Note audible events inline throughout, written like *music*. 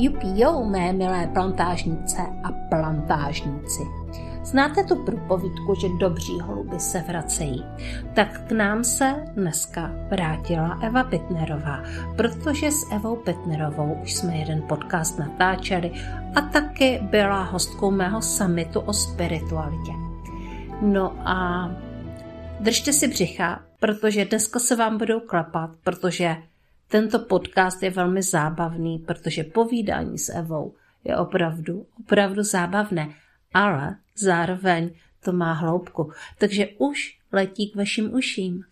Jupijo, mé milé plantážnice a plantážníci. Znáte tu průpovídku, že dobří holuby se vracejí? Tak k nám se dneska vrátila Eva Pitnerová, protože s Evou Pitnerovou už jsme jeden podcast natáčeli a taky byla hostkou mého summitu o spiritualitě. No a držte si břicha, protože dneska se vám budou klapat, protože tento podcast je velmi zábavný, protože povídání s Evou je opravdu, opravdu zábavné, ale zároveň to má hloubku. Takže už letí k vašim uším.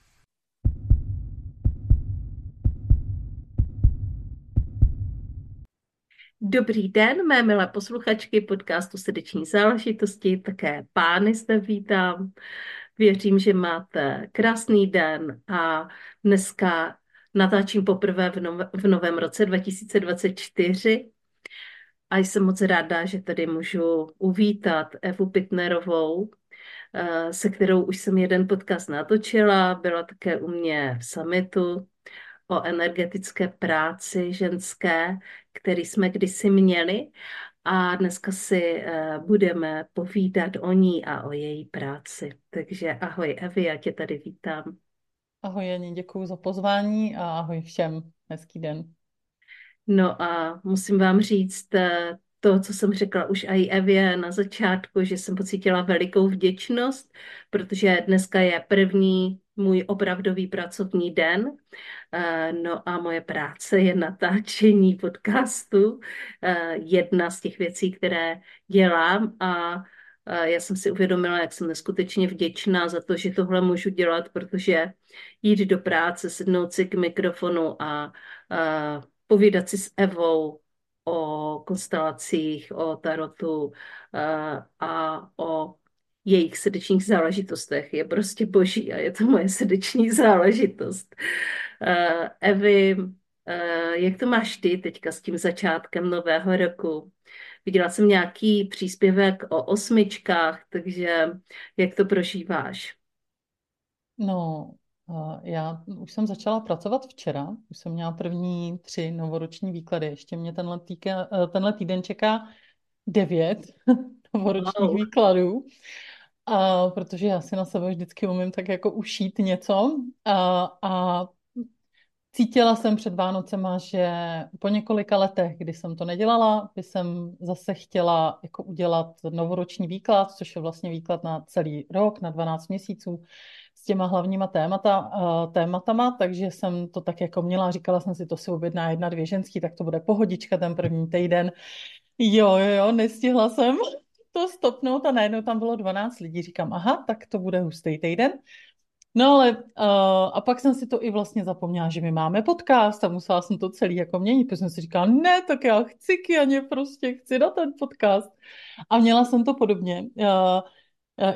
Dobrý den, mé milé posluchačky podcastu Srdeční záležitosti, také pány zde vítám. Věřím, že máte krásný den a dneska natáčím poprvé v, nov- v novém roce 2024 a jsem moc ráda, že tady můžu uvítat Evu Pitnerovou, eh, se kterou už jsem jeden podcast natočila, byla také u mě v summitu o energetické práci ženské, který jsme kdysi měli a dneska si eh, budeme povídat o ní a o její práci. Takže ahoj Evi, já tě tady vítám. Ahoj Janě, děkuji za pozvání a ahoj všem. Hezký den. No a musím vám říct eh, to, co jsem řekla už i Evě na začátku, že jsem pocítila velikou vděčnost, protože dneska je první můj opravdový pracovní den. Eh, no a moje práce je natáčení podcastu. Eh, jedna z těch věcí, které dělám a já jsem si uvědomila, jak jsem neskutečně vděčná za to, že tohle můžu dělat, protože jít do práce, sednout si k mikrofonu a, a povídat si s Evou o konstelacích, o tarotu a, a o jejich srdečních záležitostech je prostě boží a je to moje srdeční záležitost. Evy, jak to máš ty teďka s tím začátkem nového roku? Viděla jsem nějaký příspěvek o osmičkách, takže jak to prožíváš? No, já už jsem začala pracovat včera, už jsem měla první tři novoroční výklady, ještě mě tenhle, týka, tenhle týden čeká devět *laughs* novoročních wow. výkladů, a, protože já si na sebe vždycky umím tak jako ušít něco a, a Cítila jsem před Vánocema, že po několika letech, kdy jsem to nedělala, by jsem zase chtěla jako udělat novoroční výklad, což je vlastně výklad na celý rok, na 12 měsíců s těma hlavníma témata, uh, tématama, takže jsem to tak jako měla, říkala jsem si, to si objedná jedna, dvě ženský, tak to bude pohodička ten první týden. Jo, jo, jo, nestihla jsem to stopnout a najednou tam bylo 12 lidí. Říkám, aha, tak to bude hustý týden. No ale uh, a pak jsem si to i vlastně zapomněla, že my máme podcast a musela jsem to celý jako měnit, protože jsem si říkala, ne, tak já chci Kianě, prostě chci na ten podcast. A měla jsem to podobně. Uh,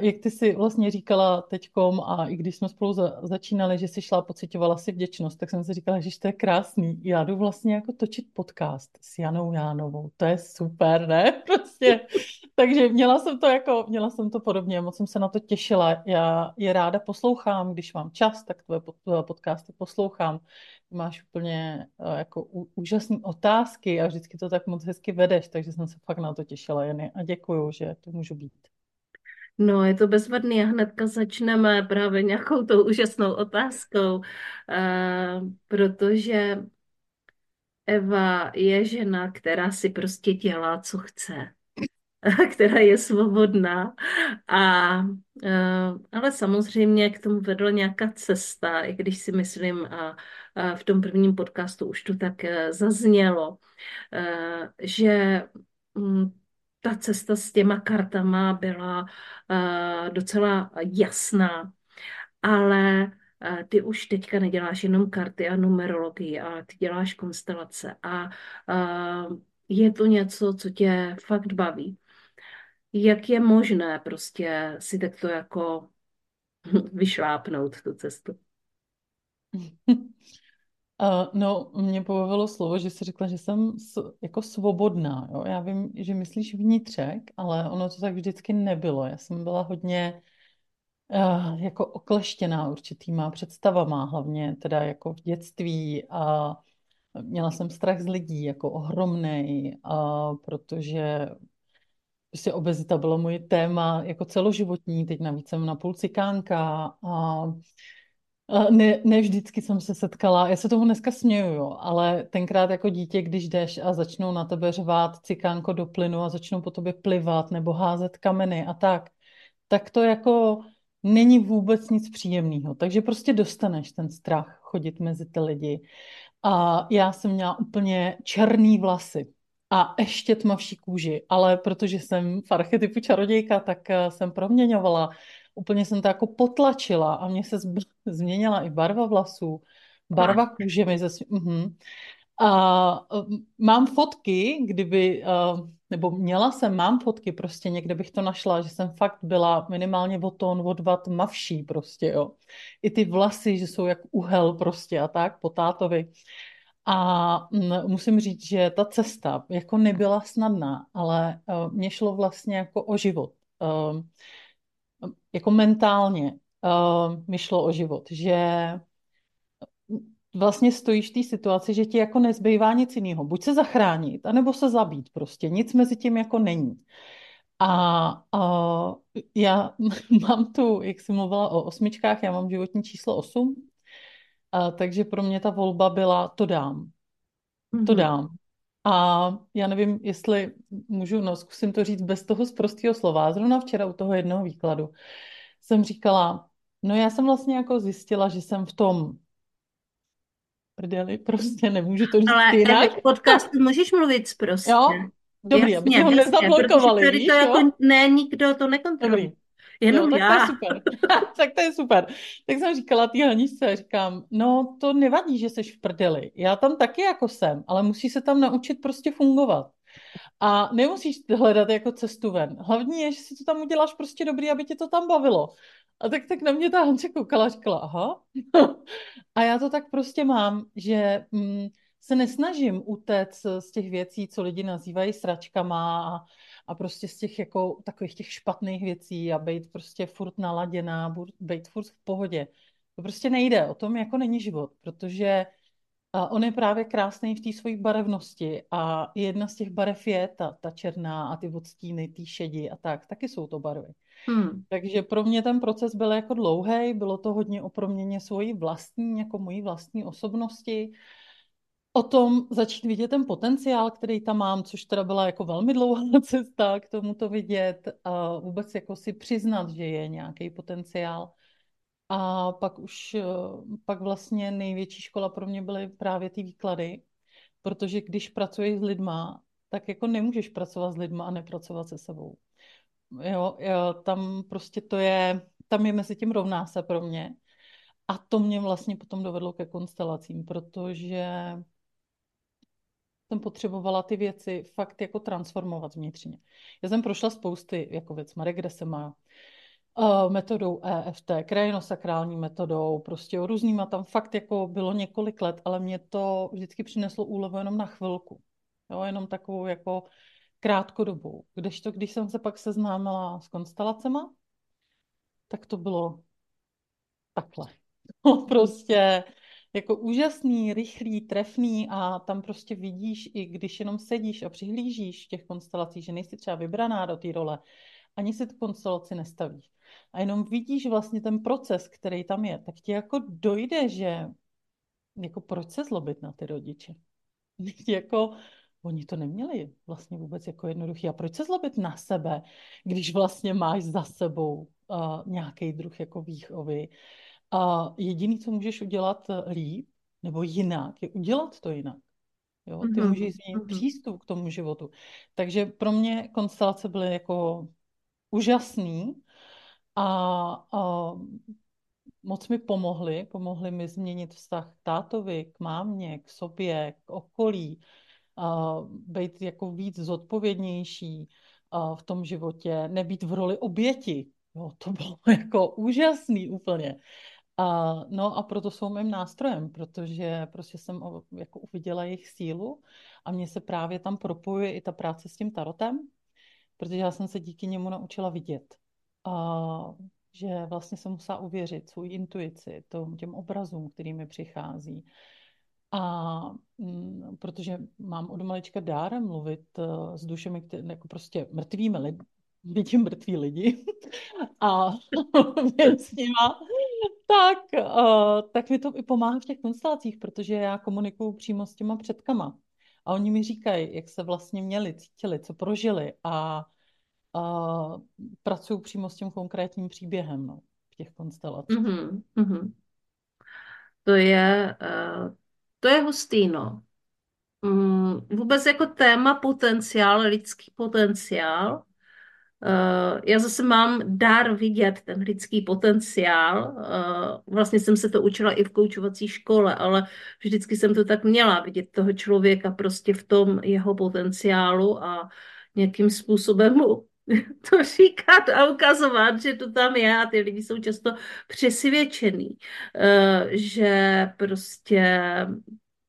jak ty si vlastně říkala teďkom a i když jsme spolu za, začínali, že si šla, pocitovala si vděčnost, tak jsem si říkala, že to je krásný. Já jdu vlastně jako točit podcast s Janou Jánovou. To je super, ne? *laughs* Prostě. Takže měla jsem to jako, měla jsem to podobně, moc jsem se na to těšila. Já je ráda poslouchám, když mám čas, tak tvoje podcasty poslouchám. Máš úplně eh, jako úžasné otázky a vždycky to tak moc hezky vedeš, takže jsem se fakt na to těšila, Jany. A děkuju, že to můžu být. No, je to bezvadný a hnedka začneme právě nějakou tou úžasnou otázkou, uh, protože Eva je žena, která si prostě dělá, co chce, *laughs* která je svobodná. A, uh, ale samozřejmě k tomu vedla nějaká cesta, i když si myslím, a, v tom prvním podcastu už to tak uh, zaznělo, že um, ta cesta s těma kartama byla uh, docela jasná, ale uh, ty už teďka neděláš jenom karty a numerologii, ale ty děláš konstelace a uh, je to něco, co tě fakt baví. Jak je možné prostě si takto jako *laughs* vyšlápnout tu cestu? *laughs* Uh, no, mě pobavilo slovo, že jsi řekla, že jsem s, jako svobodná. Jo? Já vím, že myslíš vnitřek, ale ono to tak vždycky nebylo. Já jsem byla hodně uh, jako okleštěná určitýma představama, hlavně teda jako v dětství a Měla jsem strach z lidí, jako ohromnej, protože prostě obezita bylo moje téma jako celoživotní, teď navíc jsem na půl cikánka a ne, ne vždycky jsem se setkala, já se tomu dneska směju, jo, ale tenkrát jako dítě, když jdeš a začnou na tebe řvát cikánko do plynu a začnou po tobě plivat nebo házet kameny a tak, tak to jako není vůbec nic příjemného. Takže prostě dostaneš ten strach chodit mezi ty lidi. A já jsem měla úplně černý vlasy a ještě tmavší kůži, ale protože jsem v archetypu čarodějka, tak eh, jsem proměňovala. Úplně jsem to jako potlačila a mně se změnila i barva vlasů, barva kůže mi zase... Uh-huh. A eh, mám fotky, kdyby, uh, nebo měla jsem, mám fotky prostě, někde bych to našla, že jsem fakt byla minimálně o tón, o dva tmavší prostě, jo. I ty vlasy, že jsou jak uhel prostě a tak, po tátovi. A musím říct, že ta cesta jako nebyla snadná, ale uh, mě šlo vlastně jako o život. Uh, jako mentálně uh, mi šlo o život, že vlastně stojíš v té situaci, že ti jako nezbývá nic jiného. Buď se zachránit, anebo se zabít prostě. Nic mezi tím jako není. A, a já *laughs* mám tu, jak jsi mluvila o osmičkách, já mám životní číslo 8, a, takže pro mě ta volba byla, to dám. Mm-hmm. To mhm. dám. A já nevím, jestli můžu, no zkusím to říct bez toho zprostého slova. Zrovna včera u toho jednoho výkladu jsem říkala, no já jsem vlastně jako zjistila, že jsem v tom prdeli, prostě nemůžu to říct Ale jinak. v podcastu můžeš mluvit prostě. Jo, dobrý, aby ho nezablokovali, víš, to jako, ne, nikdo to nekontroluje. Dobrý. Jenom jo, já. Tak to je super. *laughs* tak to je super. Tak jsem říkala té Haničce, říkám, no to nevadí, že jsi v prdeli. Já tam taky jako jsem, ale musíš se tam naučit prostě fungovat. A nemusíš hledat jako cestu ven. Hlavní je, že si to tam uděláš prostě dobrý, aby tě to tam bavilo. A tak, tak na mě ta Hanče koukala a říkala, aha. *laughs* a já to tak prostě mám, že mm, se nesnažím utéct z těch věcí, co lidi nazývají sračkama a, a prostě z těch jako takových těch špatných věcí a být prostě furt naladěná, být furt v pohodě. To prostě nejde, o tom jako není život, protože on je právě krásný v té své barevnosti a jedna z těch barev je ta, ta černá a ty odstíny, ty šedi a tak, taky jsou to barvy. Hmm. Takže pro mě ten proces byl jako dlouhý, bylo to hodně o proměně svojí vlastní, jako mojí vlastní osobnosti, o tom začít vidět ten potenciál, který tam mám, což teda byla jako velmi dlouhá *laughs* cesta k tomu to vidět a vůbec jako si přiznat, že je nějaký potenciál. A pak už, eh, pak vlastně největší škola pro mě byly právě ty výklady, protože když pracuješ s lidma, tak jako nemůžeš pracovat s lidma a nepracovat se sebou. Jo, jo, tam prostě to je, tam je mezi tím rovná se pro mě. A to mě vlastně potom dovedlo ke konstelacím, protože jsem potřebovala ty věci fakt jako transformovat vnitřně. Já jsem prošla spousty jako věcma, regresema, uh, metodou EFT, krajinosakrální metodou, prostě o různýma tam fakt jako bylo několik let, ale mě to vždycky přineslo úlevu jenom na chvilku. Jo, jenom takovou jako krátkodobou. Kdežto, když jsem se pak seznámila s konstelacema, tak to bylo takhle. *laughs* prostě jako úžasný, rychlý, trefný a tam prostě vidíš, i když jenom sedíš a přihlížíš v těch konstelacích, že nejsi třeba vybraná do té role, ani si tu konstelaci nestavíš. A jenom vidíš vlastně ten proces, který tam je, tak ti jako dojde, že jako proč se zlobit na ty rodiče? *laughs* jako Oni to neměli vlastně vůbec jako jednoduchý. A proč se zlobit na sebe, když vlastně máš za sebou uh, nějaký druh jako výchovy? A jediný, co můžeš udělat líp nebo jinak, je udělat to jinak. Jo? Ty mm-hmm. můžeš změnit mm-hmm. přístup k tomu životu. Takže pro mě konstelace byly jako úžasný a, a moc mi pomohly. Pomohly mi změnit vztah k tátovi, k mámě, k sobě, k okolí, a být jako víc zodpovědnější a v tom životě, nebýt v roli oběti. Jo, to bylo *laughs* jako úžasný úplně. A, no a proto jsou mým nástrojem, protože prostě jsem jako uviděla jejich sílu a mně se právě tam propojuje i ta práce s tím tarotem, protože já jsem se díky němu naučila vidět. A, že vlastně jsem musela uvěřit svou intuici, tom, těm obrazům, kterými přichází. A mm, protože mám od malička dár mluvit uh, s dušemi, které, jako prostě mrtvými lidi, *laughs* vidím mrtví lidi *laughs* a *laughs* s nima, tak, uh, tak mi to i pomáhá v těch konstelacích, protože já komunikuju přímo s těma předkama. A oni mi říkají, jak se vlastně měli, cítili, co prožili a uh, pracuju přímo s tím konkrétním příběhem no, v těch konstelacích. Mm-hmm, mm-hmm. To je, uh, to je hustý, no. Mm, vůbec jako téma potenciál, lidský potenciál, já zase mám dár vidět ten lidský potenciál. Uh, vlastně jsem se to učila i v koučovací škole, ale vždycky jsem to tak měla, vidět toho člověka prostě v tom jeho potenciálu a nějakým způsobem mu *laughs* to říkat a ukazovat, že to tam je a ty lidi jsou často přesvědčený, uh, že prostě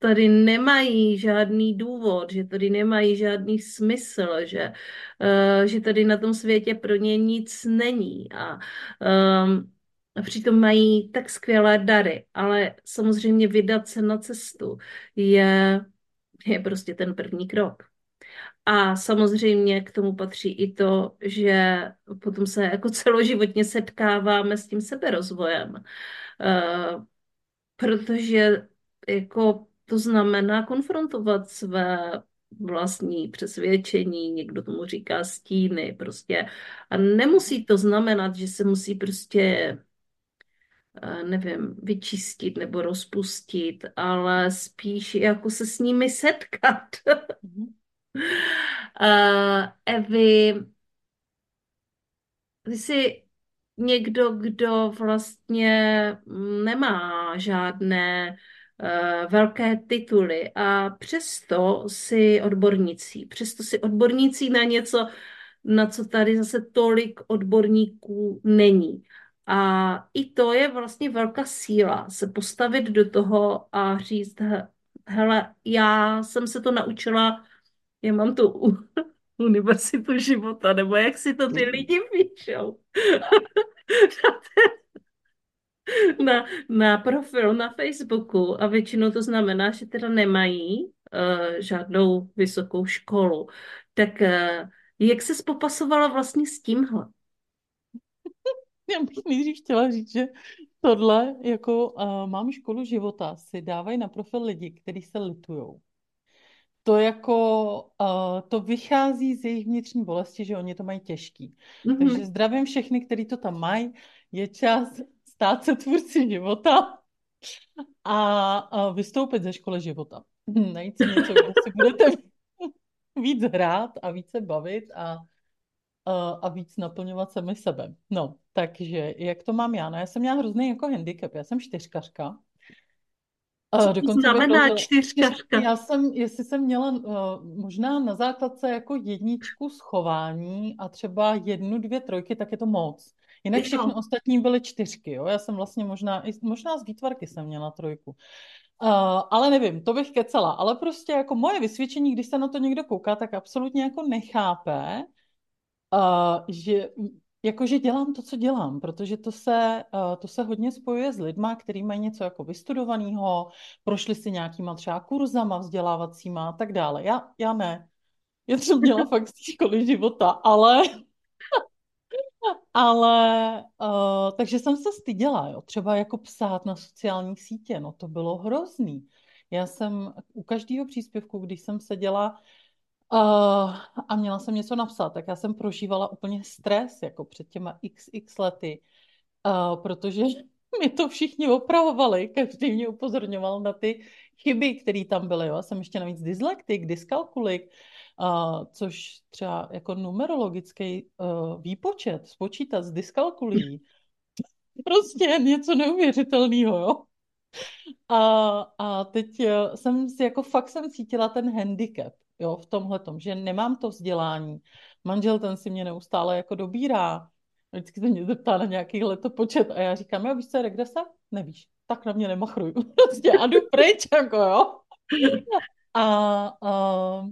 tady nemají žádný důvod, že tady nemají žádný smysl, že, uh, že tady na tom světě pro ně nic není. A, um, a přitom mají tak skvělé dary, ale samozřejmě vydat se na cestu je, je prostě ten první krok. A samozřejmě k tomu patří i to, že potom se jako celoživotně setkáváme s tím seberozvojem. Uh, protože jako to znamená konfrontovat své vlastní přesvědčení, někdo tomu říká stíny prostě. A nemusí to znamenat, že se musí prostě eh, nevím, vyčistit nebo rozpustit, ale spíš jako se s nimi setkat. uh, *laughs* Evy, ty jsi někdo, kdo vlastně nemá žádné Eh, velké tituly a přesto si odbornící, přesto si odbornící na něco, na co tady zase tolik odborníků není. A i to je vlastně velká síla, se postavit do toho a říct, hele, já jsem se to naučila, já mám tu *laughs* univerzitu života, nebo jak si to ty lidi píšou. *laughs* *laughs* na, na profil na Facebooku a většinou to znamená, že teda nemají uh, žádnou vysokou školu. Tak uh, jak se spopasovala vlastně s tímhle? *laughs* Já bych nejdřív chtěla říct, že tohle, jako uh, mám školu života, si dávají na profil lidi, kteří se litujou. To jako, uh, to vychází z jejich vnitřní bolesti, že oni to mají těžký. Mm-hmm. Takže zdravím všechny, kteří to tam mají. Je čas stát se tvůrci života a, a vystoupit ze školy života. Najít si něco, kde si budete víc hrát a více bavit a, a, a víc naplňovat sami sebe. No, takže jak to mám já? No, já jsem měla hrozný jako handicap. Já jsem čtyřkařka. Co to znamená čtyřkařka? Já jsem, jestli jsem měla uh, možná na základce jako jedničku schování a třeba jednu, dvě trojky, tak je to moc. Jinak všechny ostatní byly čtyřky, jo. Já jsem vlastně možná, možná z výtvarky jsem měla trojku. Uh, ale nevím, to bych kecala. Ale prostě jako moje vysvědčení, když se na to někdo kouká, tak absolutně jako nechápe, uh, že jakože dělám to, co dělám, protože to se, uh, to se hodně spojuje s lidma, kteří mají něco jako vystudovaného, prošli si nějakýma třeba kurzama vzdělávacíma a tak dále. Já, já ne. Já jsem měla *laughs* fakt z školy života, ale ale, uh, takže jsem se styděla, jo. Třeba jako psát na sociálních sítě, no to bylo hrozný. Já jsem u každého příspěvku, když jsem seděla uh, a měla jsem něco napsat, tak já jsem prožívala úplně stres, jako před těma xx lety, uh, protože *laughs* mi to všichni opravovali, každý mě upozorňoval na ty chyby, které tam byly. Jo. Já jsem ještě navíc dyslektik, dyskalkulik, Uh, což třeba jako numerologický uh, výpočet spočítat z dyskalkulí, *laughs* prostě něco neuvěřitelného, jo. A, a teď e, jsem si jako fakt jsem cítila ten handicap, jo, v tomhle tom, že nemám to vzdělání. Manžel ten si mě neustále jako dobírá. Vždycky se mě zeptá na nějaký letopočet a já říkám, jo, víš, co je regrese? Nevíš. Tak na mě nemachruj. *laughs* Prostě a jdu pryč, jako jo. A, a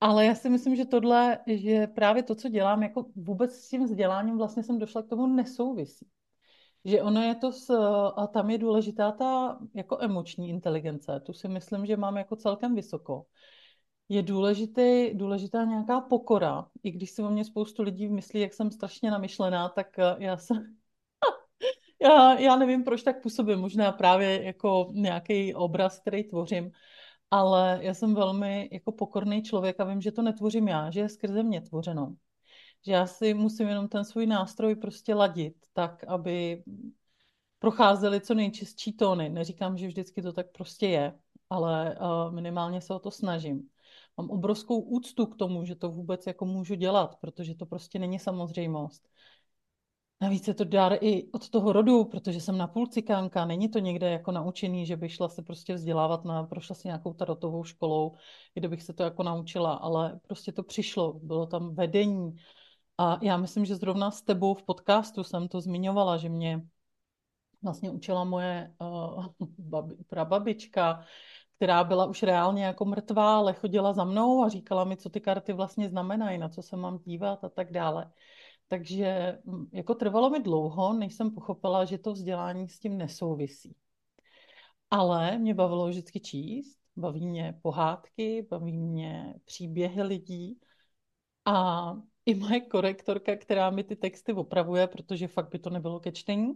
ale já si myslím, že tohle, že právě to, co dělám, jako vůbec s tím vzděláním vlastně jsem došla k tomu nesouvisí. že ono je to, s, a tam je důležitá ta jako emoční inteligence, tu si myslím, že mám jako celkem vysoko. Je důležitý, důležitá nějaká pokora, i když si o mě spoustu lidí myslí, jak jsem strašně namyšlená, tak eh, já jsem, *laughs* já, já nevím, proč tak působím, možná právě jako nějaký obraz, který tvořím, ale já jsem velmi jako pokorný člověk a vím, že to netvořím já, že je skrze mě tvořeno. Že já si musím jenom ten svůj nástroj prostě ladit tak, aby procházely co nejčistší tóny. Neříkám, že vždycky to tak prostě je, ale uh, minimálně se o to snažím. Mám obrovskou úctu k tomu, že to vůbec jako můžu dělat, protože to prostě není samozřejmost. Navíc je to dar i od toho rodu, protože jsem na půl cikánka, není to někde jako naučený, že bych šla se prostě vzdělávat, na, prošla si nějakou tarotovou školou, kde bych se to jako naučila, ale prostě to přišlo, bylo tam vedení. A já myslím, že zrovna s tebou v podcastu jsem to zmiňovala, že mě vlastně učila moje uh, *laughs* babi, prababička, která byla už reálně jako mrtvá, ale chodila za mnou a říkala mi, co ty karty vlastně znamenají, na co se mám dívat a tak dále. Takže mm, jako trvalo mi dlouho, než jsem pochopila, že to vzdělání s tím nesouvisí. Ale mě bavilo vždycky číst, baví mě pohádky, baví mě příběhy lidí a i moje korektorka, která mi ty texty opravuje, protože fakt by to nebylo ke čtení,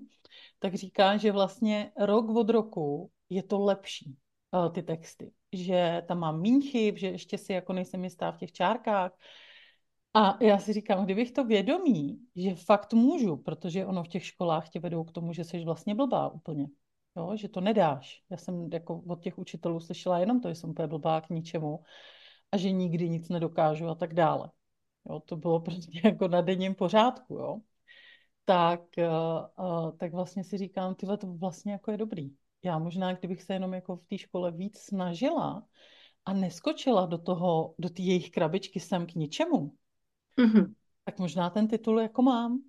tak říká, že vlastně rok od roku je to lepší, eh, ty texty. Že tam mám méně chyb, že ještě si jako nejsem jistá v těch čárkách, a já si říkám, kdybych to vědomí, že fakt můžu, protože ono v těch školách tě vedou k tomu, že jsi vlastně blbá úplně. Jo, že to nedáš. Já jsem jako od těch učitelů slyšela jenom to, že jsem úplně blbá k ničemu a že nikdy nic nedokážu a tak dále. Jo, to bylo *laughs* prostě jako na denním pořádku, jo. Tak, uh, tak vlastně si říkám, tyhle to vlastně jako je dobrý. Já možná, kdybych se jenom jako v té škole víc snažila a neskočila do toho, do té jejich krabičky sem k ničemu, Mm-hmm. Tak možná ten titul jako mám.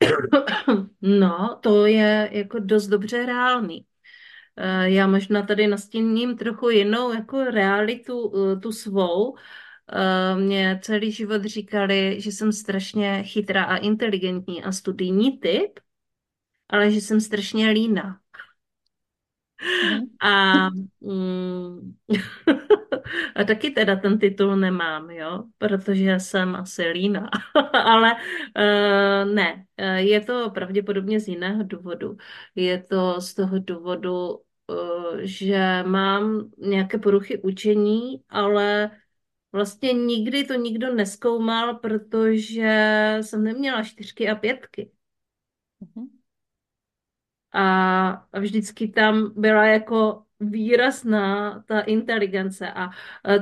*coughs* No, to je jako dost dobře reálný. Eh, já možná tady nastíním trochu jinou jako realitu, eh, tu svou. Eh, mě celý život říkali, že jsem strašně chytrá a inteligentní a studijní typ, ale že jsem strašně líná. Mm. A, mm, *laughs* a taky teda ten titul nemám, jo, protože jsem asi lína, *laughs* ale uh, ne, eh, je to pravděpodobně z jiného důvodu. Je to z toho důvodu, uh, že mám nějaké poruchy učení, ale vlastně nikdy to nikdo neskoumal, protože jsem neměla čtyřky a pětky. Mm-hmm a vždycky tam byla jako výrazná ta inteligence. A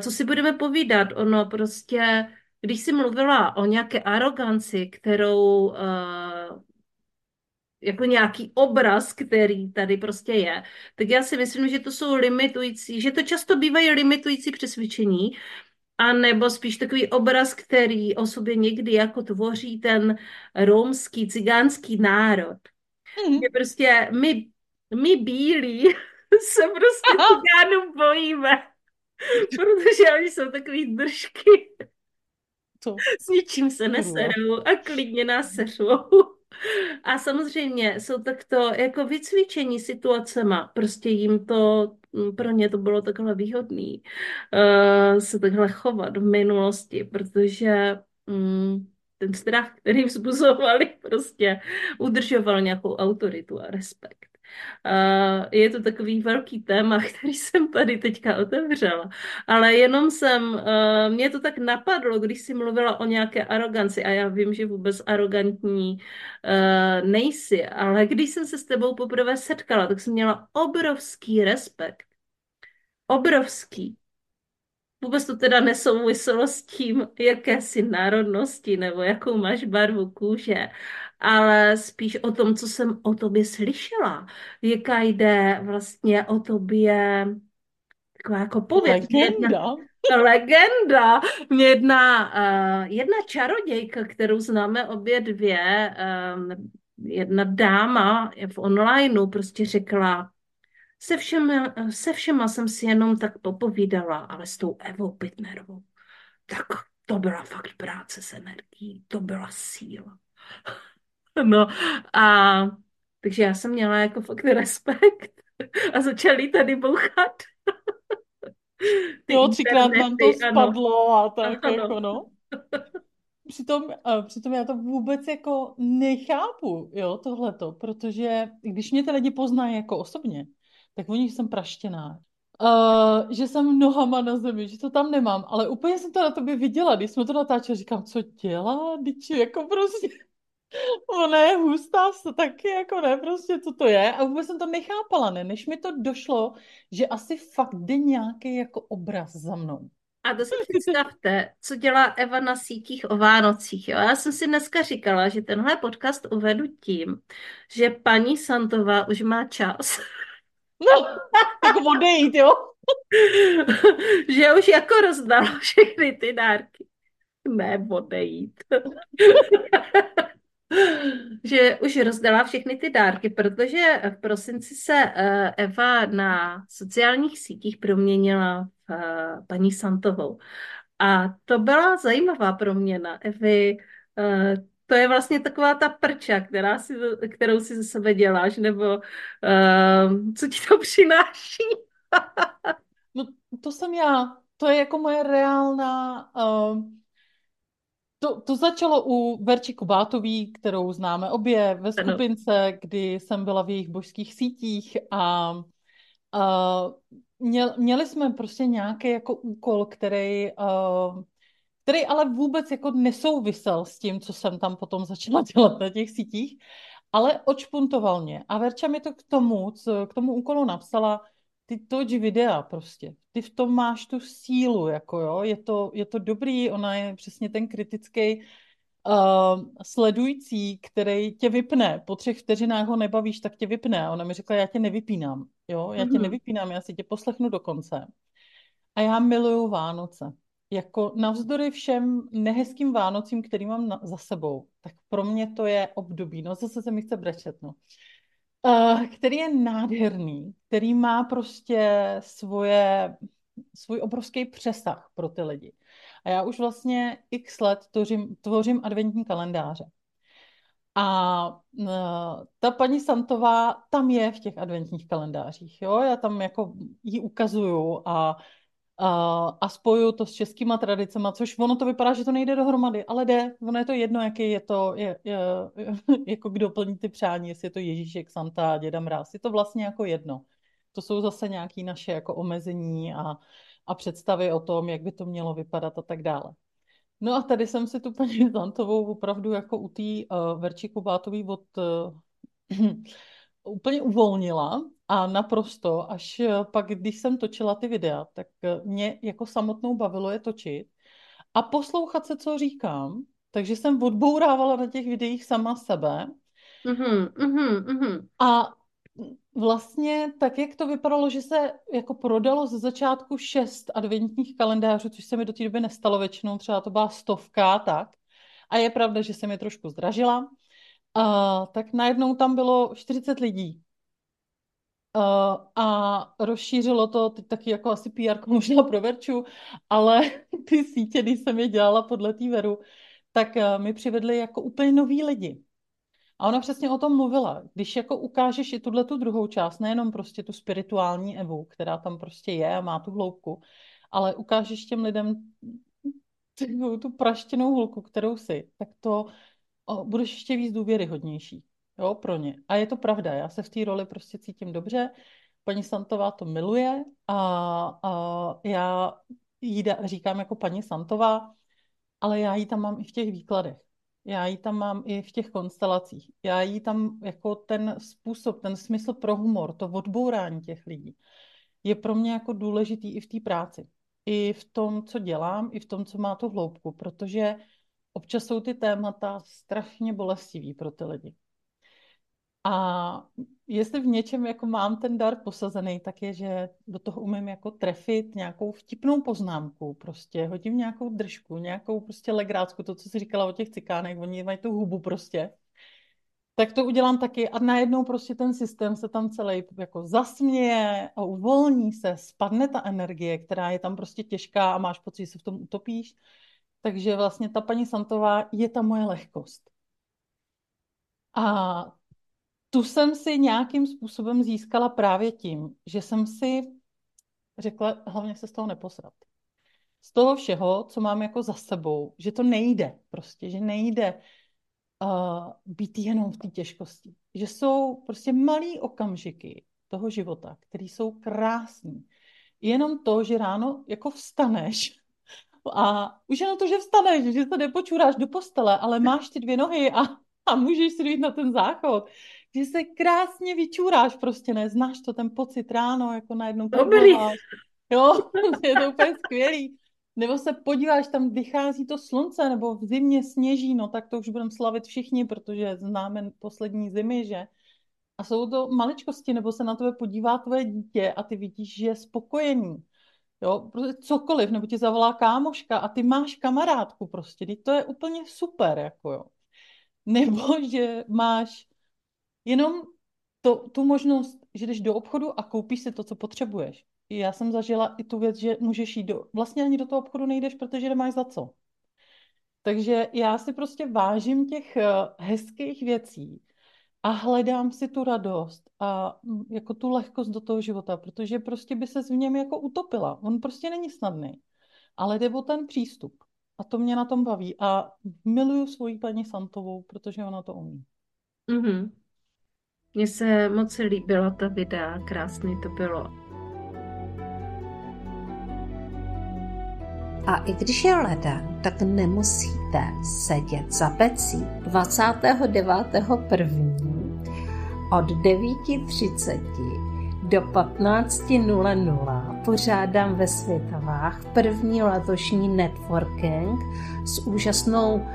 co si budeme povídat, ono prostě, když si mluvila o nějaké aroganci, kterou jako nějaký obraz, který tady prostě je, tak já si myslím, že to jsou limitující, že to často bývají limitující přesvědčení, a nebo spíš takový obraz, který o sobě někdy jako tvoří ten romský, cigánský národ. Mm. Že prostě my, my bílí *laughs* se prostě cigánů bojíme, *laughs* protože oni jsou takový držky. Co? S ničím se neserou a klidně nás seřou. A samozřejmě jsou takto jako vycvičení situacema, prostě jim to, pro ně to bylo takhle výhodný uh, se takhle chovat v minulosti, protože um, ten strach, který vzbuzovali, prostě udržoval nějakou autoritu a respekt. Je to takový velký téma, *laughs* který jsem tady teďka otevřela, ale jenom jsem, mě to tak napadlo, když jsi mluvila o nějaké aroganci a já vím, že vůbec arrogantní nejsi, ale když jsem se s tebou poprvé setkala, tak jsem měla obrovský respekt. Obrovský. Vůbec to teda nesouviselo s tím, jaké jsi národnosti nebo jakou máš barvu kůže, ale spíš o tom, co jsem o tobě slyšela. Jaká jde vlastně o tobě taková jako pověď. Legenda. Jedna, legenda. Mě jedna, uh, jedna čarodějka, kterou známe obě dvě, um, jedna dáma v onlineu prostě řekla, se, všem, se všema jsem si jenom tak popovídala, ale s tou Evou Pitnerovou, tak to byla fakt práce s energií, to byla síla. *laughs* No a Takže já jsem měla jako fakt respekt a začali tady bouchat. *laughs* Ty jo, třikrát nám to spadlo ano. a tak ano. jako no. Přitom, přitom já to vůbec jako nechápu, jo, tohleto, protože když mě ty lidi poznají jako osobně, tak oni jsem praštěná. Uh, že jsem nohama na zemi, že to tam nemám, ale úplně jsem to na tobě viděla, když jsme to natáčeli, říkám, co dělá, když jako prostě, *laughs* ona je hustá, taky jako ne, prostě co to je a vůbec jsem to nechápala, ne, než mi to došlo, že asi fakt jde nějaký jako obraz za mnou. A to si představte, co dělá Eva na sítích o Vánocích. Jo? Já jsem si dneska říkala, že tenhle podcast uvedu tím, že paní Santová už má čas. *laughs* No, tak odejít, jo? *laughs* že už jako rozdala všechny ty dárky. Ne, odejít. *laughs* že už rozdala všechny ty dárky, protože v prosinci se eh, Eva na sociálních sítích proměnila v eh, paní Santovou. A to byla zajímavá proměna Evy. To je vlastně taková ta prča, která si, kterou si ze sebe děláš, nebo co ti to *laughs* přináší? no, to jsem já. To je jako moje reálná uh to, to začalo u Verči Kubátový, kterou známe obě ve skupince, ano. kdy jsem byla v jejich božských sítích a, a měl, měli jsme prostě nějaký jako úkol, který, uh, který ale vůbec jako nesouvisel s tím, co jsem tam potom začala *laughs* dělat na těch sítích, ale očpuntoval mě. A Verča mi to k tomu, co, k tomu úkolu napsala, ty toč videa prostě. Ty v tom máš tu sílu, jako jo. Je to, je to dobrý, ona je přesně ten kritický uh, sledující, který tě vypne. Po třech vteřinách ho nebavíš, tak tě vypne. A ona mi řekla, já tě nevypínám. Jo, já tě mm-hmm. nevypínám, já si tě poslechnu do konce. A já miluju Vánoce. Jako navzdory všem nehezkým Vánocím, který mám na, za sebou, tak pro mě to je období. No zase se mi chce brečet, no. Uh, který je nádherný, který má prostě svoje, svůj obrovský přesah pro ty lidi. A já už vlastně x let tvořím, tvořím adventní kalendáře. A uh, ta paní Santová tam je v těch adventních kalendářích, jo, já tam jako ji ukazuju a a, spojuju to s českýma tradicemi, což ono to vypadá, že to nejde dohromady, ale jde. Ono je to jedno, jaký je to, je, je, *laughs* jako kdo plní ty přání, jestli je to Ježíšek, Santa, Děda Mráz. Je to vlastně jako jedno. To jsou zase nějaké naše jako omezení a, a představy o tom, jak by to mělo vypadat a tak dále. No a tady jsem si tu paní *laughs* Zantovou opravdu jako u té uh, Verči Kubátový od uh, *clears throat* úplně uvolnila a naprosto, až eh, pak, když jsem točila ty videa, tak eh, mě jako samotnou bavilo je točit a poslouchat se, co říkám. Takže jsem odbourávala na těch videích sama sebe. Mm-hmm, mm-hmm. A vlastně tak, jak to vypadalo, že se jako prodalo ze začátku šest adventních kalendářů, což se mi do té doby nestalo většinou, třeba to byla stovka, tak. A je pravda, že se mi trošku zdražila. A, tak najednou tam bylo 40 lidí. Uh, a rozšířilo to teď taky jako asi PR možná pro Verču, ale *laughs* ty sítě, když jsem je dělala podle té veru, tak uh, mi přivedli jako úplně noví lidi. A ona přesně o tom mluvila. Když jako ukážeš i tuhle tu druhou část, nejenom prostě tu spirituální Evu, která tam prostě je a má tu hloubku, ale ukážeš těm lidem tu, praštěnou hulku, kterou si, tak to budeš ještě víc důvěryhodnější jo, pro ně. A je to pravda, já se v té roli prostě cítím dobře, paní Santová to miluje a, a já jí da, říkám jako paní Santová, ale já ji tam mám i v těch výkladech. Já ji tam mám i v těch konstelacích. Já ji tam jako ten způsob, ten smysl pro humor, to odbourání těch lidí je pro mě jako důležitý i v té práci. I v tom, co dělám, i v tom, co má tu hloubku, protože občas jsou ty témata strašně bolestivý pro ty lidi. A jestli v něčem jako mám ten dar posazený, tak je, že do toho umím jako trefit nějakou vtipnou poznámku, prostě hodím nějakou držku, nějakou prostě legrácku, to, co jsi říkala o těch cikánech, oni mají tu hubu prostě. Tak to udělám taky a najednou prostě ten systém se tam celý jako zasměje a uvolní se, spadne ta energie, která je tam prostě těžká a máš pocit, že se v tom utopíš. Takže vlastně ta paní Santová je ta moje lehkost. A tu jsem si nějakým způsobem získala právě tím, že jsem si řekla, hlavně se z toho neposrat. Z toho všeho, co mám jako za sebou, že to nejde prostě, že nejde uh, být jenom v té těžkosti. Že jsou prostě malý okamžiky toho života, které jsou krásný. Jenom to, že ráno jako vstaneš a už jenom to, že vstaneš, že se nepočuráš do postele, ale máš ty dvě nohy a, a můžeš si jít na ten záchod, že se krásně vyčuráš prostě, ne, znáš to, ten pocit ráno, jako najednou Dobrý. Jo, *laughs* je to úplně skvělý. Nebo se podíváš, tam vychází to slunce, nebo v zimě sněží, no tak to už budeme slavit všichni, protože známe poslední zimy, že? A jsou to maličkosti, nebo se na tebe podívá tvoje dítě a ty vidíš, že je spokojený. Jo, prostě cokoliv, nebo ti zavolá kámoška a ty máš kamarádku prostě, to je úplně super, jako jo. Nebo *laughs* že máš jenom to, tu možnost, že jdeš do obchodu a koupíš si to, co potřebuješ. Já jsem zažila i tu věc, že můžeš jít do... Vlastně ani do toho obchodu nejdeš, protože nemáš za co. Takže já si prostě vážím těch eh, hezkých věcí a hledám si tu radost a mm, jako tu lehkost do toho života, protože prostě by se v něm jako utopila. On prostě není snadný, ale jde o ten přístup. A to mě na tom baví. A miluju svoji paní Santovou, protože ona to umí. Mm-hmm. Mně se moc líbila ta videa, krásný to bylo. A i když je leden, tak nemusíte sedět za pecí 29.1. od 9.30 do 15.00 pořádám ve Světovách první letošní networking s úžasnou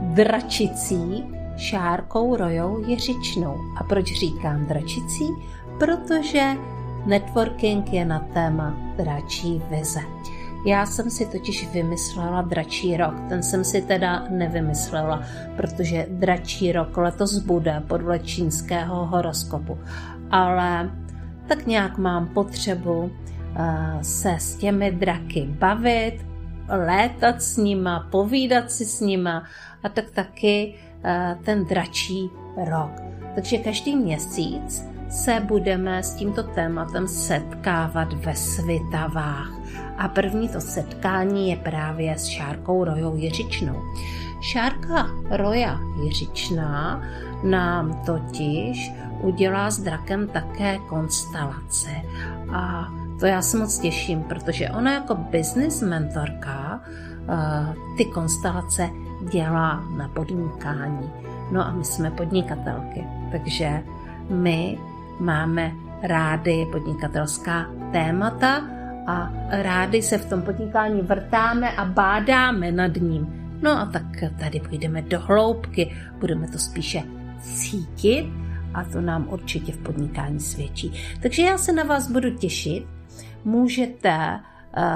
dračicí Šárkou Rojou Jiřičnou. A proč říkám dračicí? Protože networking je na téma dračí vize. Já jsem si totiž vymyslela dračí rok. Ten jsem si teda nevymyslela, protože dračí rok letos bude podle čínského horoskopu. Ale tak nějak mám potřebu uh, se s těmi draky bavit, létat s nima, povídat si s nima a tak taky ten dračí rok. Takže každý měsíc se budeme s tímto tématem setkávat ve Svitavách. A první to setkání je právě s Šárkou Rojou Jiřičnou. Šárka Roja Jiřičná nám totiž udělá s drakem také konstelace. A to já se moc těším, protože ona jako business mentorka eh, ty konstelace dělá na podnikání. No a my jsme podnikatelky, takže my máme rády podnikatelská témata a rádi se v tom podnikání vrtáme a bádáme nad ním. No a tak tady půjdeme do hloubky, budeme to spíše cítit a to nám určitě v podnikání svědčí. Takže já se na vás budu těšit. Můžete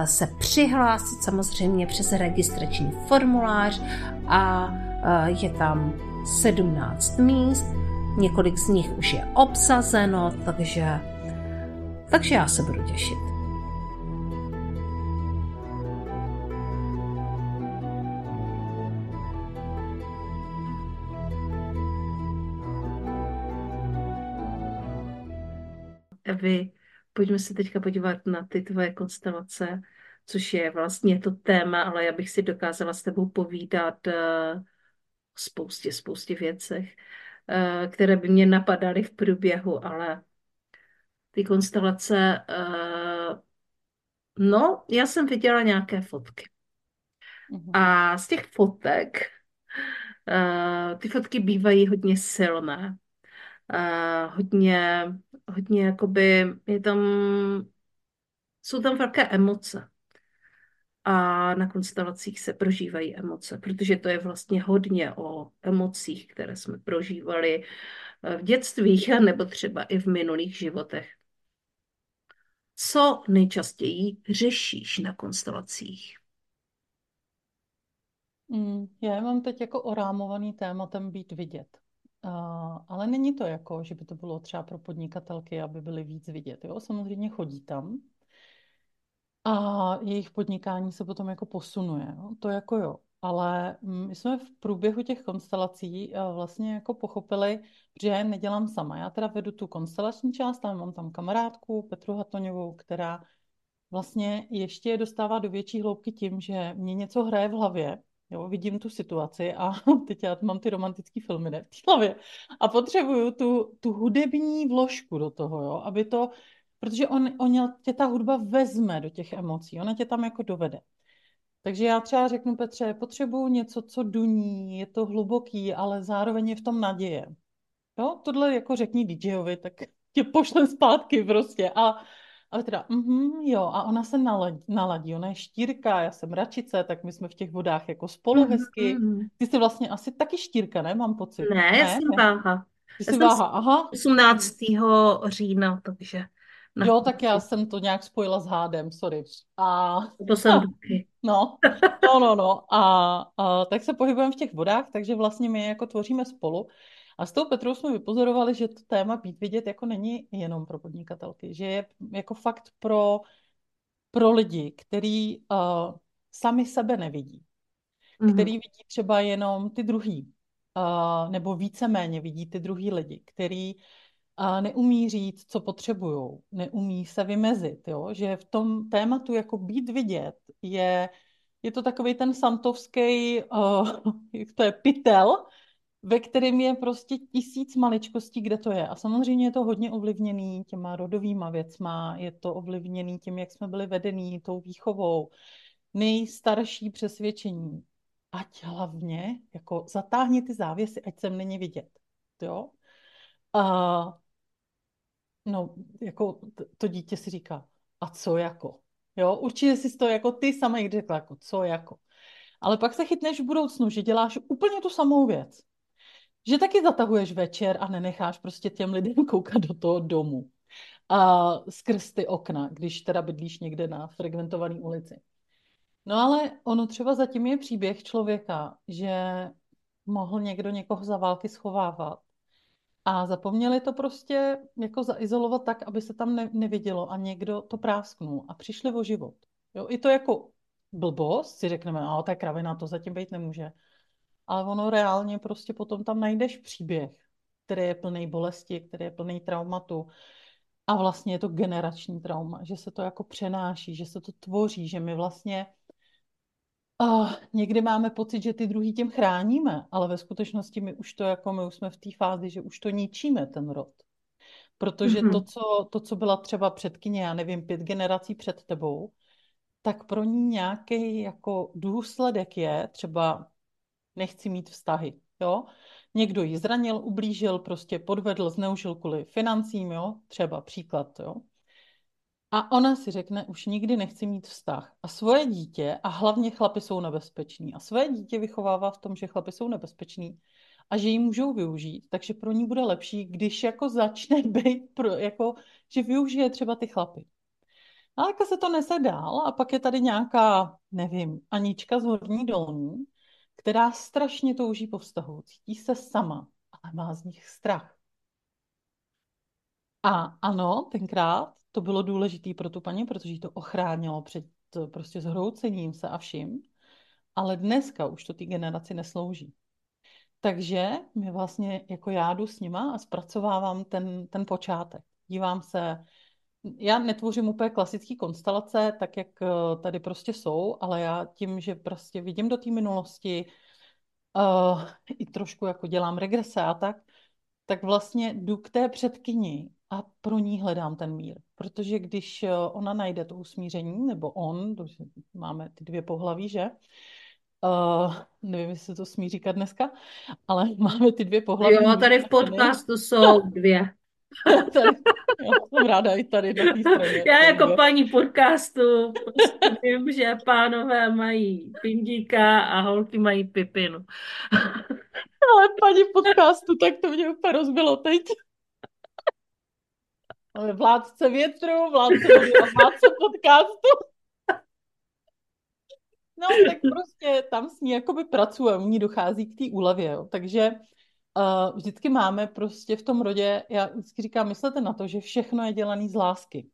se přihlásit samozřejmě přes registrační formulář a eh, je tam 17 míst. Několik z nich už je obsazeno, takže, takže já se budu těšit. Evy, pojďme se teďka podívat na ty tvoje konstelace, což je vlastně to téma, ale já bych si dokázala s tebou povídat uh, o spoustě, spoustě věcech, uh, které by mě napadaly v průběhu, ale ty konstelace, uh, no, já jsem viděla nějaké fotky. Mhm. A z těch fotek, ty fotky bývají hodně silné. Uh, hodně hodně jakoby, je tam, jsou tam velké emoce. A na konstelacích se prožívají emoce, protože to je vlastně hodně o emocích, které jsme prožívali v dětství *laughs* nebo třeba i v minulých životech. Co nejčastěji řešíš na konstelacích? Mm, já mám teď jako orámovaný tématem být vidět. Ale není to jako, že by to bylo třeba pro podnikatelky, aby byly víc vidět. Jo? Samozřejmě chodí tam a jejich podnikání se potom jako posunuje. Jo? To jako jo. ale my jsme v průběhu těch konstelací eh, vlastně jako pochopili, že já nedělám sama. Já teda vedu tu konstelační část, tam mám tam kamarádku Petru Hatoňovou, která vlastně ještě je dostává do větší hloubky tím, že mě něco hraje v hlavě, jo, vidím tu situaci a *laughs* teď já mám ty romantické filmy ne, v hlavě a potřebuju tu, tu hudební vložku do toho, jo, aby to, protože on, on tě ta hudba vezme do těch emocí, ona tě tam jako dovede. Takže já třeba řeknu Petře, potřebuju něco, co duní, je to hluboký, ale zároveň je v tom naděje. Jo, tohle jako řekni DJovi, tak tě pošle zpátky prostě. A, ale teda, mm, jo, a ona se naladí, naladí, ona je štírka, já jsem račice, tak my jsme v těch vodách jako spolu hezky. Mm-hmm. Ty jsi vlastně asi taky štírka, ne? Mám pocit. Ne, ne? já jsem váha. Ty jsi váha, aha. 18. října, takže... Na jo, tak já jsem to nějak spojila s hádem, sorry. A... To *laughs* jsem taky. No, no, no, no. A, a tak se pohybujeme v těch vodách, takže vlastně my jako tvoříme spolu. A s tou Petrou jsme vypozorovali, že to téma být vidět jako není jenom pro podnikatelky, že je jako fakt pro, pro lidi, který uh, sami sebe nevidí, mm-hmm. který vidí třeba jenom ty druhý, uh, nebo víceméně vidí ty druhý lidi, který uh, neumí říct, co potřebují, neumí se vymezit, jo? že v tom tématu jako být vidět je, je to takový ten santovský, uh, *laughs* jak to je, pytel, ve kterém je prostě tisíc maličkostí, kde to je. A samozřejmě je to hodně ovlivněný těma rodovýma věcma, je to ovlivněný tím, jak jsme byli vedení, tou výchovou. Nejstarší přesvědčení, ať hlavně, jako zatáhni ty závěsy, ať sem není vidět. Jo? A no, jako to dítě si říká, a co jako? Jo, určitě si to jako ty sama někdy řekla, jako co jako. Ale pak se chytneš v budoucnu, že děláš úplně tu samou věc že taky zatahuješ večer a nenecháš prostě těm lidem *laughs* koukat do toho domu a skrz ty okna, když teda bydlíš někde na frekventované ulici. No ale ono třeba zatím je příběh člověka, že mohl někdo někoho za války schovávat a zapomněli to prostě jako zaizolovat tak, aby se tam ne- nevidělo a někdo to prásknul a přišli o život. Jo, i to jako blbost, si řekneme, a to je kravina, to zatím být nemůže ale ono reálně prostě potom tam najdeš příběh, který je plný bolesti, který je plný traumatu. A vlastně je to generační trauma, že se to jako přenáší, že se to tvoří, že my vlastně uh, někdy máme pocit, že ty druhý těm chráníme, ale ve skutečnosti my už to jako, my už jsme v té fázi, že už to ničíme, ten rod. Protože mm-hmm. to, co, to, co byla třeba předkyně, já nevím, pět generací před tebou, tak pro ní nějaký jako důsledek je třeba nechci mít vztahy, jo. Někdo ji zranil, ublížil, prostě podvedl, zneužil kvůli financím, jo, třeba příklad, jo. A ona si řekne, už nikdy nechci mít vztah. A svoje dítě, a hlavně chlapy jsou nebezpeční, a svoje dítě vychovává v tom, že chlapy jsou nebezpeční a že ji můžou využít, takže pro ní bude lepší, když jako začne *laughs* být, pro, jako, že využije třeba ty chlapy. Ale jako se to nese dál a pak je tady nějaká, nevím, Anička z Horní Dolní, která strašně touží po vztahu, cítí se sama, ale má z nich strach. A ano, tenkrát to bylo důležité pro tu paní, protože jí to ochránilo před prostě zhroucením se a vším, ale dneska už to té generaci neslouží. Takže my vlastně, jako já jdu s nima a zpracovávám ten, ten počátek. Dívám se, já netvořím úplně klasické konstelace, tak jak eh, tady prostě jsou, ale já tím, že prostě vidím do té minulosti, uh, i trošku jako dělám regrese a tak, tak vlastně jdu k té předkyni a pro ní hledám ten mír. Protože když eh, ona najde to usmíření, nebo on, máme ty dvě pohlaví, že? Uh, nevím, jestli se to smí říkat dneska, ale *laughs* máme ty dvě pohlaví. Jo, tady v podcastu jsou dvě. *laughs* tady, já jsem ráda i tady na té straně. Já jako paní podcastu prostě vím, že pánové mají pindíka a holky mají pipinu. *laughs* Ale paní podcastu, tak to mě úplně rozbilo teď. Vládce větru, vládce *laughs* vládce podcastu. No, tak prostě tam s ní jakoby pracujeme, u ní dochází k té úlevě, jo. takže uh, vždycky máme prostě v tom rodě, já vždycky říkám, myslete na to, že všechno je dělané z lásky.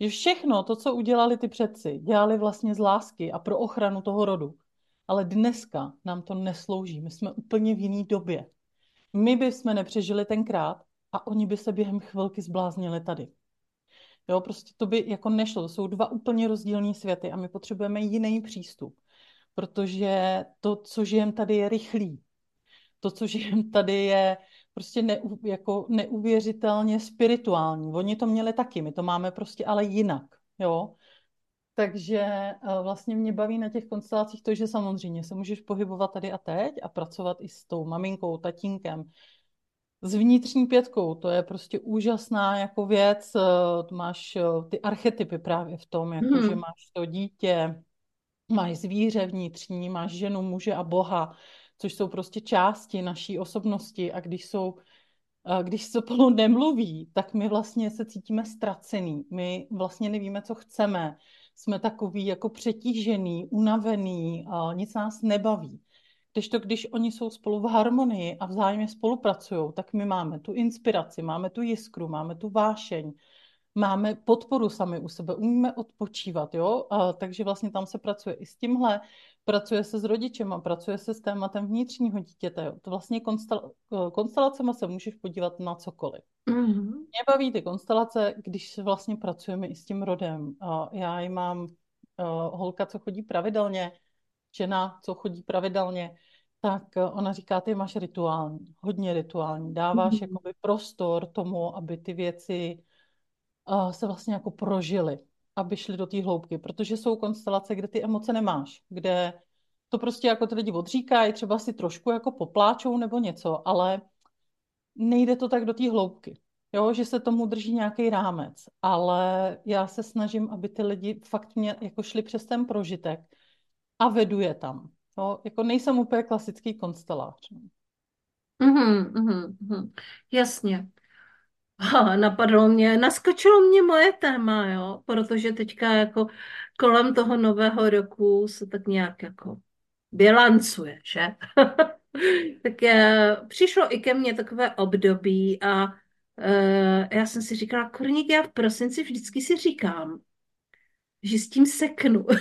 Že všechno to, co udělali ty předci, dělali vlastně z lásky a pro ochranu toho rodu. Ale dneska nám to neslouží. My jsme úplně v jiné době. My bychom nepřežili tenkrát a oni by se během chvilky zbláznili tady. Jo, prostě to by jako nešlo. To jsou dva úplně rozdílní světy a my potřebujeme jiný přístup. Protože to, co žijem tady, je rychlý. To, co žijem tady, je prostě ne, jako neuvěřitelně spirituální. Oni to měli taky, my to máme prostě ale jinak. Jo? Takže eh, vlastně mě baví na těch konstelacích to, že samozřejmě se můžeš pohybovat tady a teď a pracovat i s tou maminkou, tatínkem, s vnitřní pětkou. To je prostě úžasná jako věc. Eh, máš eh, ty archetypy právě v tom, jako hmm. že máš to dítě, máš zvíře vnitřní, máš ženu, muže a boha, což jsou prostě části naší osobnosti a když jsou když se spolu *laughs* nemluví, tak my vlastně se cítíme ztracený. My vlastně nevíme, co chceme jsme takový jako přetížený, unavený, nic nás nebaví. Když to, když oni jsou spolu v harmonii a vzájemně spolupracují, tak my máme tu inspiraci, máme tu jiskru, máme tu vášeň, máme podporu sami u sebe, umíme odpočívat, jo? A, takže vlastně tam se pracuje i s tímhle, pracuje se s rodičem a pracuje se s tématem vnitřního dítěte. Jo? To vlastně konstel, konstelacema se můžeš podívat na cokoliv. Mm-hmm. Mě baví ty konstelace, když vlastně pracujeme i s tím rodem. A já ji mám uh, holka, co chodí pravidelně, žena, co chodí pravidelně, tak uh, ona říká, ty máš rituální, hodně rituální. Dáváš mm-hmm. jakoby prostor tomu, aby ty věci se vlastně jako prožily, aby šly do té hloubky, protože jsou konstelace, kde ty emoce nemáš, kde to prostě jako ty lidi odříkají, třeba si trošku jako popláčou nebo něco, ale nejde to tak do té hloubky. Jo, že se tomu drží nějaký rámec, ale já se snažím, aby ty lidi fakt mě jako šli přes ten prožitek a vedu je tam. Jo, jako nejsem úplně klasický konstelář. Mm-hmm, mm-hmm. Jasně. Napadlo mě, naskočilo mě moje téma, jo, protože teďka jako kolem toho nového roku se tak nějak jako bilancuje, že? *laughs* tak je, přišlo i ke mně takové období a uh, já jsem si říkala, Korník, já v prosinci vždycky si říkám, že s tím seknu. *laughs*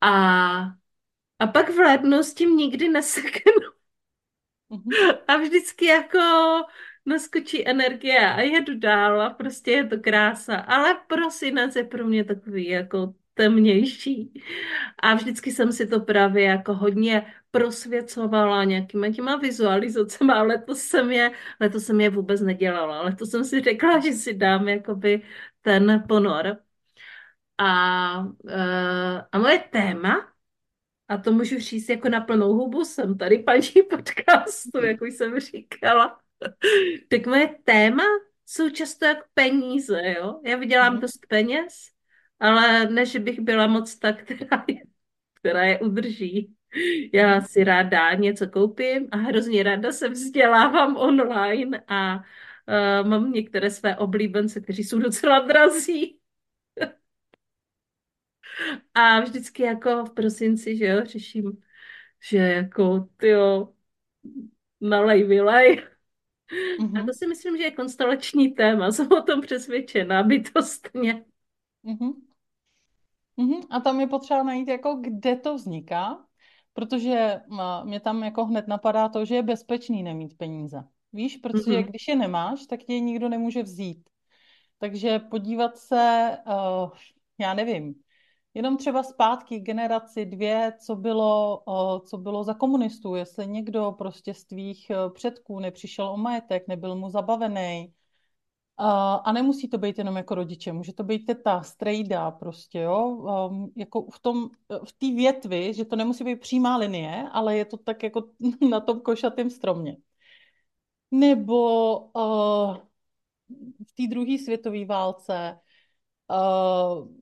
a, a pak v lednu s tím nikdy neseknu. Mhm. A vždycky jako naskočí energie a jedu dál a prostě je to krása. Ale prosinec je pro mě takový jako temnější. A vždycky jsem si to právě jako hodně prosvěcovala nějakýma těma vizualizacemi, ale letos jsem je, letos jsem je vůbec nedělala. Letos jsem si řekla, že si dám jakoby ten ponor. A, eh, a moje téma, a to můžu říct jako na plnou hubu, jsem tady paní podcastu, jak už jsem říkala, tak moje téma jsou často jak peníze, jo. Já vydělám mm. dost peněz, ale ne, že bych byla moc ta, *laughs* která je, která je udrží. Já si ráda něco koupím a hrozně ráda se vzdělávám online a uh, mám některé své oblíbence, kteří jsou docela drazí. *laughs* a vždycky jako v prosinci, že jo, řeším, že jako, tyjo, nalej, vylej. Mm-hmm. A to si myslím, že je konstelační téma, *laughs* jsem o tom přesvědčená bytostně. Mm-hmm. Mm-hmm. A tam je potřeba najít, jako kde to vzniká, protože mě tam jako hned napadá to, že je bezpečný nemít peníze. Víš, protože mm-hmm. když je nemáš, tak tě nikdo nemůže vzít. Takže podívat se, uh, já nevím, jenom třeba zpátky generaci dvě, co bylo, co bylo za komunistů, jestli někdo prostě z tvých uh, předků nepřišel o majetek, nebyl mu zabavený, a, nemusí to být jenom jako rodiče, může to být teta, strejda prostě, jo, jako v tom, v té větvi, že to nemusí být přímá linie, ale je to tak jako *laughs* na tom košatém stromě. Nebo uh, v té druhé světové válce,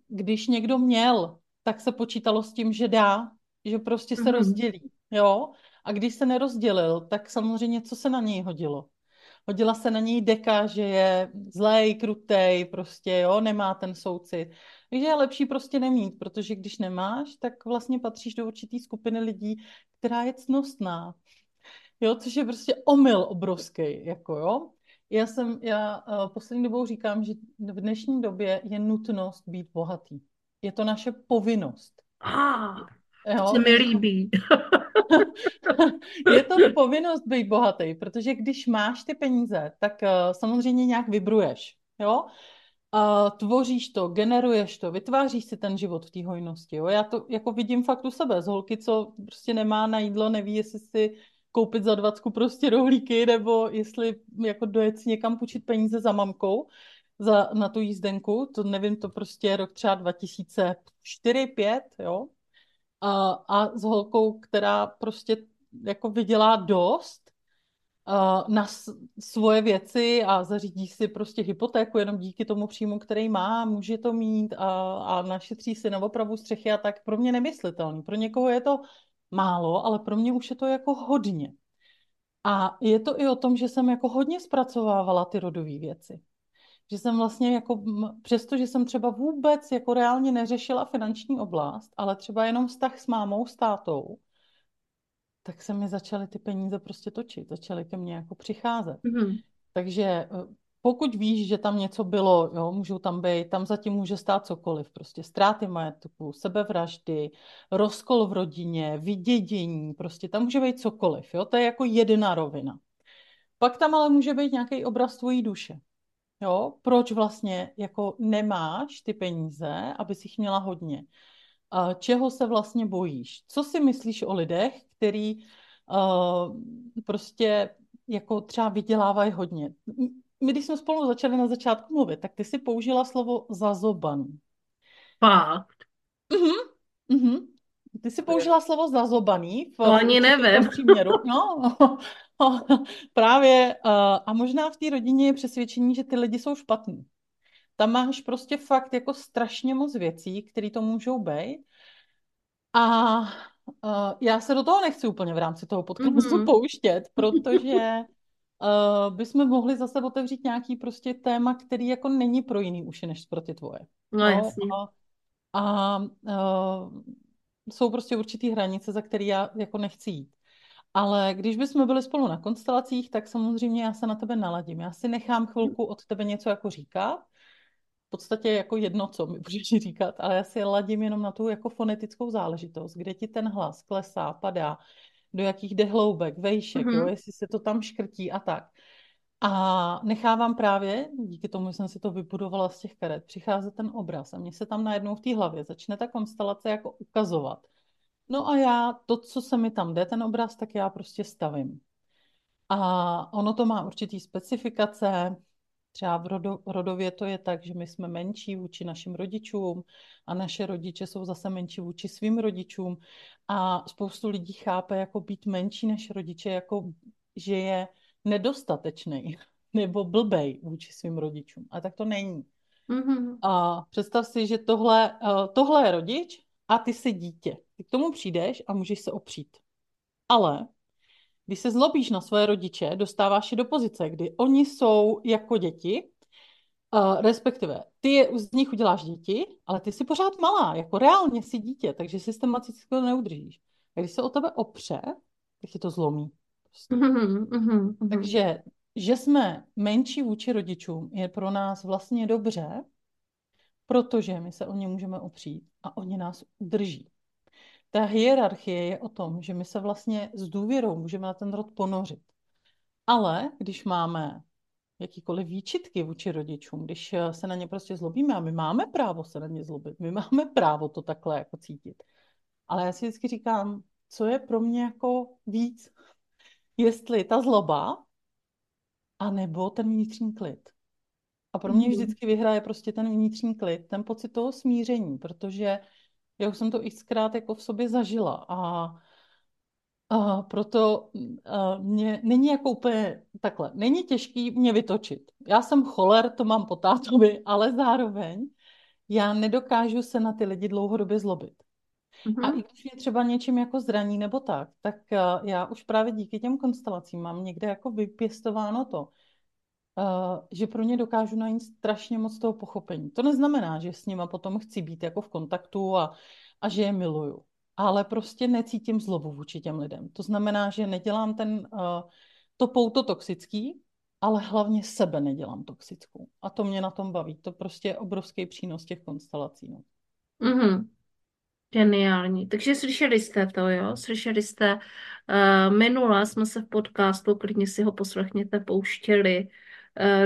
když někdo měl, tak se počítalo s tím, že dá, že prostě se mm-hmm. rozdělí, jo, a když se nerozdělil, tak samozřejmě co se na něj hodilo? hodila se na něj deka, že je zlej, krutej, prostě, jo, nemá ten soucit. Takže je lepší prostě nemít, protože když nemáš, tak vlastně patříš do určitý skupiny lidí, která je cnostná. Jo, což je prostě omyl obrovský, jako jo. Já jsem, já uh, poslední dobou říkám, že v dnešní době je nutnost být bohatý. Je to naše povinnost. Ah, to se mi líbí. *laughs* je to povinnost být bohatý, protože když máš ty peníze, tak uh, samozřejmě nějak vybruješ, jo? A tvoříš to, generuješ to, vytváříš si ten život v té hojnosti. Jo? Já to jako vidím fakt u sebe, z holky, co prostě nemá na jídlo, neví, jestli si koupit za dvacku prostě rohlíky, nebo jestli jako dojet někam půjčit peníze za mamkou za, na tu jízdenku, to nevím, to prostě rok třeba 2004 5 jo, a, a s holkou, která prostě jako vydělá dost uh, na svoje věci a zařídí si prostě hypotéku jenom díky tomu příjmu, který má, může to mít a, a našetří si na opravu střechy a tak pro mě nemyslitelný. Pro někoho je to málo, ale pro mě už je to jako hodně. A je to i o tom, že jsem jako hodně zpracovávala ty rodové věci. Že jsem vlastně jako, přesto, že jsem třeba vůbec jako reálně neřešila finanční oblast, ale třeba jenom vztah s mámou, s tátou, tak se mi začaly ty peníze prostě točit, začaly ke mně jako přicházet. Mm-hmm. Takže eh, pokud víš, že tam něco bylo, jo, můžou tam být, tam zatím může stát cokoliv, prostě ztráty majetku, sebevraždy, rozkol v rodině, vydědění, prostě tam může být cokoliv, jo, to je jako jedna rovina. Pak tam ale může být nějaký obraz tvojí duše. Jo, proč vlastně jako nemáš ty peníze, aby si jich měla hodně? čeho se vlastně bojíš? Co si myslíš o lidech, který uh, prostě jako třeba vydělávají hodně? My, když jsme spolu začali na začátku mluvit, tak ty si použila slovo zazobaný. Fakt? Mhm, mhm. Ty jsi použila slovo zazobaný. V, to ani nevím. *laughs* Příměru. No, *laughs* právě. Uh, a možná v té rodině je přesvědčení, že ty lidi jsou špatní. Tam máš prostě fakt jako strašně moc věcí, které to můžou být. A uh, já se do toho nechci úplně v rámci toho podcastu mm-hmm. pouštět, protože *laughs* uh, bychom mohli zase otevřít nějaký prostě téma, který jako není pro jiný uši, než pro ty tvoje. No, no jasně. A, a uh, jsou prostě určitý hranice, za které já jako nechci jít. Ale když bychom byli spolu na konstelacích, tak samozřejmě já se na tebe naladím. Já si nechám chvilku od tebe něco jako říkat v podstatě jako jedno, co mi *laughs* budeš říkat, ale já si ladím jenom na tu jako fonetickou záležitost, kde ti ten hlas klesá, padá, do jakých jde hloubek, vejšek, mm-hmm. jo, jestli se to tam škrtí a tak. A nechávám právě, díky tomu jsem si to vybudovala z těch karet, přicházet ten obraz a mně se tam najednou v té hlavě začne ta konstelace jako ukazovat. No a já to, co se mi tam jde, ten obraz, tak já prostě stavím. A ono to má určitý specifikace, Třeba v rodo, rodově to je tak, že my jsme menší vůči našim rodičům a naše rodiče jsou zase menší vůči svým rodičům a spoustu lidí chápe jako být menší než rodiče, jako že je nedostatečný *laughs* nebo blbej vůči svým rodičům. A tak to není. Mm-hmm. A představ si, že tohle, eh, tohle je rodič a ty jsi dítě. Ty k tomu přijdeš a můžeš se opřít. Ale když se zlobíš na svoje rodiče, dostáváš je do pozice, kdy oni jsou jako děti, uh, respektive ty je, z nich uděláš děti, ale ty jsi pořád malá, jako reálně jsi dítě, takže systematicky to neudržíš. A když se o tebe opře, tak je to zlomí. Prostě. Mm-hmm, mm-hmm. Takže, že jsme menší vůči rodičům, je pro nás vlastně dobře, protože my se o ně můžeme opřít a oni nás udrží. Ta hierarchie je o tom, že my se vlastně s důvěrou můžeme na ten rod ponořit. Ale když máme jakýkoliv výčitky vůči rodičům, když eh, se na ně prostě zlobíme a my máme právo se na ně zlobit, my máme právo to takhle jako cítit. Ale já si vždycky říkám, co je pro mě jako víc, jestli ta zloba, anebo ten vnitřní klid. A pro mě mhm. vždycky vyhraje prostě ten vnitřní klid, ten pocit toho smíření, protože já už jsem to xkrát jako v sobě zažila a, a proto a mě není jako úplně takhle. Není těžký mě vytočit. Já jsem choler, to mám po tátovi, *laughs* ale zároveň já nedokážu se na ty lidi dlouhodobě zlobit. Mm-hmm. A i když mě třeba něčím jako zraní nebo tak, tak já už právě díky těm konstelacím mám někde jako vypěstováno to, že pro ně dokážu najít strašně moc toho pochopení. To neznamená, že s nima potom chci být jako v kontaktu a, a že je miluju. Ale prostě necítím zlobu vůči těm lidem. To znamená, že nedělám ten, uh, to pouto toxický, ale hlavně sebe nedělám toxickou. A to mě na tom baví. To prostě je obrovský přínos těch konstelací. No. Mm-hmm. Geniální. Takže slyšeli jste to, jo? Slyšeli jste, uh, minule jsme se v podcastu, klidně si ho poslechněte, pouštěli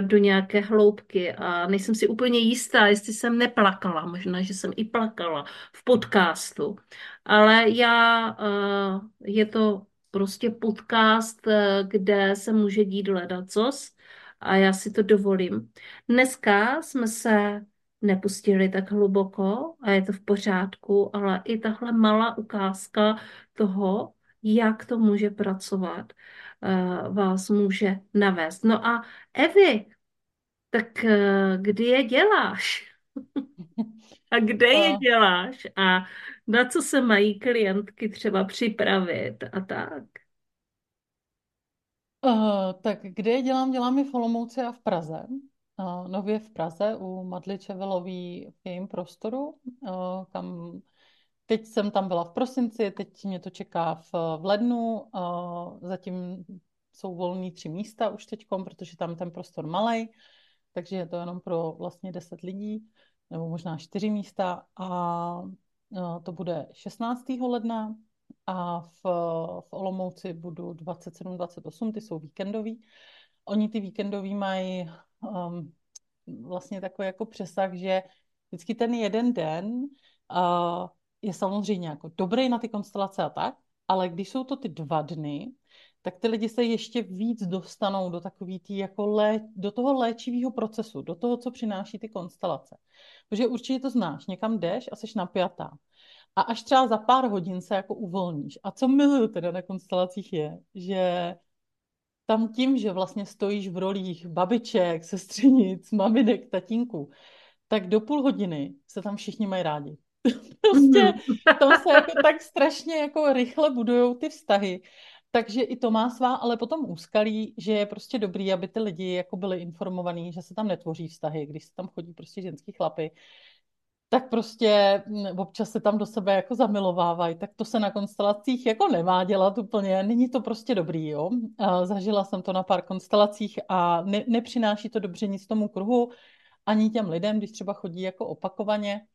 do nějaké hloubky a nejsem si úplně jistá, jestli jsem neplakala, možná, že jsem i plakala v podcastu, ale já, uh, je to prostě podcast, kde se může dít ledacos a já si to dovolím. Dneska jsme se nepustili tak hluboko a je to v pořádku, ale i tahle malá ukázka toho, jak to může pracovat, eh, vás může navést. No a Evi, tak eh, kdy je děláš? *laughs* A kde je děláš? A na co se mají klientky třeba připravit a tak? Uh, tak kde je dělám? Dělám je v Olomouci a v Praze nově v Praze u Madly Čevelový v jejím prostoru, kam teď jsem tam byla v prosinci, teď mě to čeká v, v lednu, zatím jsou volní tři místa už teď, protože tam ten prostor malý, takže je to jenom pro vlastně 10 lidí, nebo možná čtyři místa a to bude 16. ledna a v, v Olomouci budu 27-28, ty jsou víkendový. Oni ty víkendový mají um, vlastně takový jako přesah, že vždycky ten jeden den uh, je samozřejmě jako dobrý na ty konstelace a tak, ale když jsou to ty dva dny, tak ty lidi se ještě víc dostanou do takový tý jako lé, do toho léčivého procesu, do toho, co přináší ty konstelace. Protože určitě to znáš, někam jdeš a jsi napjatá. A až třeba za pár hodin se jako uvolníš. A co miluju teda na konstelacích je, že tam tím, že vlastně stojíš v rolích babiček, sestřenic, maminek, tatínků, tak do půl hodiny se tam všichni mají rádi. *laughs* prostě mhm. tam se jako tak strašně jako rychle budujou ty vztahy. Takže i to má svá, ale potom úskalí, že je prostě dobrý, aby ty lidi jako byli informovaní, že se tam netvoří vztahy, když se tam chodí prostě ženský chlapy, tak prostě mm, občas se tam do sebe jako zamilovávají, tak to se na konstelacích jako nemá dělat úplně, není to prostě dobrý, jo. Zažila jsem to na pár konstelacích a ne, nepřináší to dobře nic tomu kruhu, ani těm lidem, když třeba chodí jako opakovaně.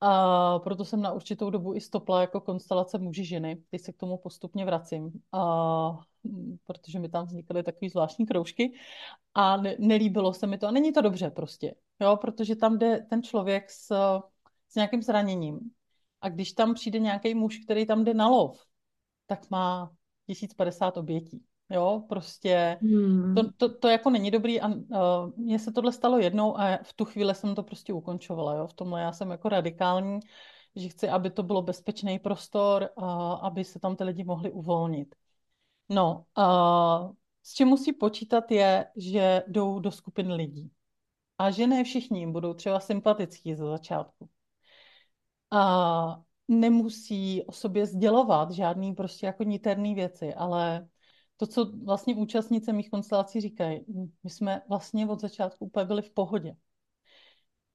A proto jsem na určitou dobu i stopla jako konstelace muži ženy. Teď se k tomu postupně vracím, a, protože mi tam vznikaly takové zvláštní kroužky a ne, nelíbilo se mi to. A není to dobře prostě, jo, protože tam jde ten člověk s, s nějakým zraněním. A když tam přijde nějaký muž, který tam jde na lov, tak má 1050 obětí. Jo, prostě hmm. to, to, to jako není dobrý a uh, mně se tohle stalo jednou a v tu chvíli jsem to prostě ukončovala, jo, v tomhle já jsem jako radikální, že chci, aby to bylo bezpečný prostor, uh, aby se tam ty lidi mohli uvolnit. No, uh, s čím musí počítat je, že jdou do skupin lidí a že ne všichni jim budou třeba sympatický za začátku. A nemusí o sobě sdělovat žádný prostě jako niterný věci, ale to, co vlastně účastnice mých konstelací říkají, my jsme vlastně od začátku úplně byli v pohodě.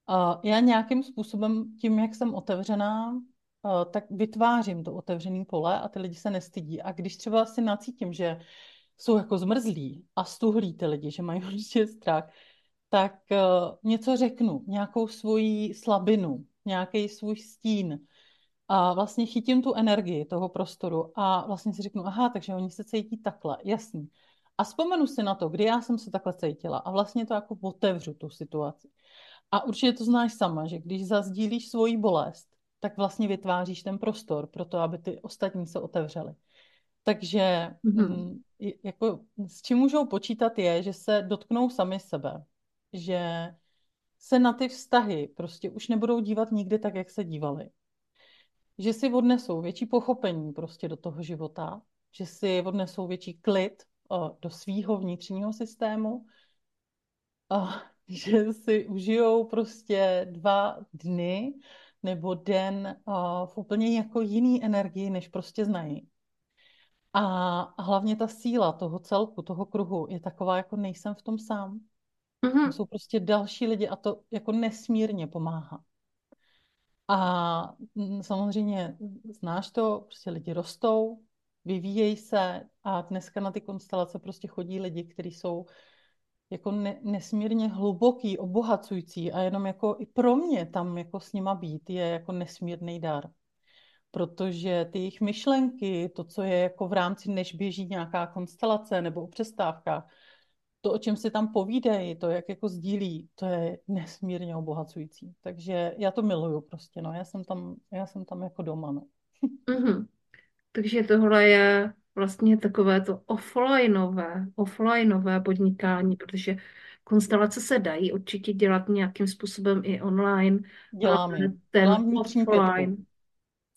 A já nějakým způsobem, tím, jak jsem otevřená, tak vytvářím to otevřený pole a ty lidi se nestydí. A když třeba si nacítím, že jsou jako zmrzlí a stuhlí ty lidi, že mají *laughs* prostě strach, tak něco řeknu, nějakou svoji slabinu, nějaký svůj stín, a vlastně chytím tu energii toho prostoru a vlastně si řeknu, aha, takže oni se cítí takhle, jasný. A vzpomenu si na to, kdy já jsem se takhle cítila a vlastně to jako otevřu tu situaci. A určitě to znáš sama, že když zazdílíš svoji bolest, tak vlastně vytváříš ten prostor pro to, aby ty ostatní se otevřeli. Takže mm-hmm. jako, s čím můžou počítat je, že se dotknou sami sebe, že se na ty vztahy prostě už nebudou dívat nikdy tak, jak se dívali že si odnesou větší pochopení prostě do toho života, že si odnesou větší klid o, do svýho vnitřního systému, a *laughs* že si užijou prostě dva dny nebo den o, v úplně jako jiný energii, než prostě znají. A hlavně ta síla toho celku, toho kruhu je taková, jako nejsem v tom sám. Mm-hmm. Jsou prostě další lidi a to jako nesmírně pomáhá. A samozřejmě znáš to, prostě lidi rostou, vyvíjejí se a dneska na ty konstelace prostě chodí lidi, kteří jsou jako ne, nesmírně hluboký, obohacující a jenom jako i pro mě tam jako s nima být je jako nesmírný dar. Protože ty jejich myšlenky, to, co je jako v rámci, než běží nějaká konstelace nebo o přestávkách, to, o čem si tam povídají, to, jak jako sdílí, to je nesmírně obohacující. Takže já to miluju prostě, no. Já jsem tam, já jsem tam jako doma, no. Mm-hmm. Takže tohle je vlastně takové to offlineové, offlineové podnikání, protože konstelace se dají určitě dělat nějakým způsobem i online. Dělám je. Ten Dělám offline. Pětku.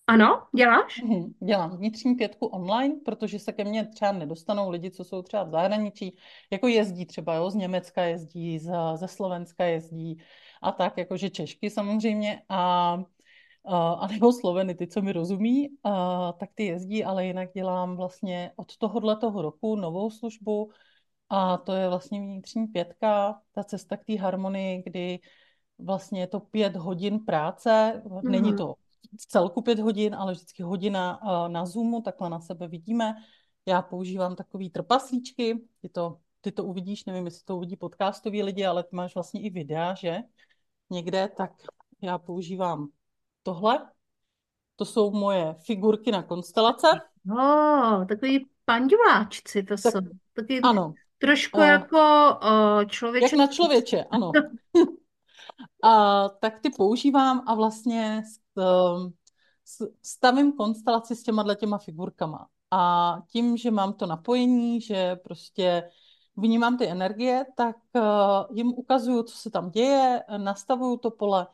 Ano, děláš? Mhm, dělám vnitřní pětku online, protože se ke mně třeba nedostanou lidi, co jsou třeba v zahraničí, jako jezdí třeba, jo, z Německa jezdí, z, ze Slovenska jezdí a tak, jakože Češky samozřejmě a a nebo Sloveny, ty, co mi rozumí, a, tak ty jezdí, ale jinak dělám vlastně od tohohle toho roku novou službu a to je vlastně vnitřní pětka, ta cesta k té harmonii, kdy vlastně je to pět hodin práce, mm-hmm. není mhm. to v celku pět hodin, ale vždycky hodina na Zoomu, takhle na sebe vidíme. Já používám takový trpaslíčky, ty to, ty to uvidíš, nevím, jestli to uvidí podcastoví lidi, ale ty máš vlastně i videa, že? Někde, tak já používám tohle. To jsou moje figurky na konstelace. No, takový panduláčci to tak, jsou. Taky ano. Trošku uh, jako uh, člověče. Jak na člověče, ano. *laughs* a, tak ty používám a vlastně stavím konstelaci s těma těma figurkama. A tím, že mám to napojení, že prostě vnímám ty energie, tak uh, jim ukazuju, co se tam děje, nastavuju to pole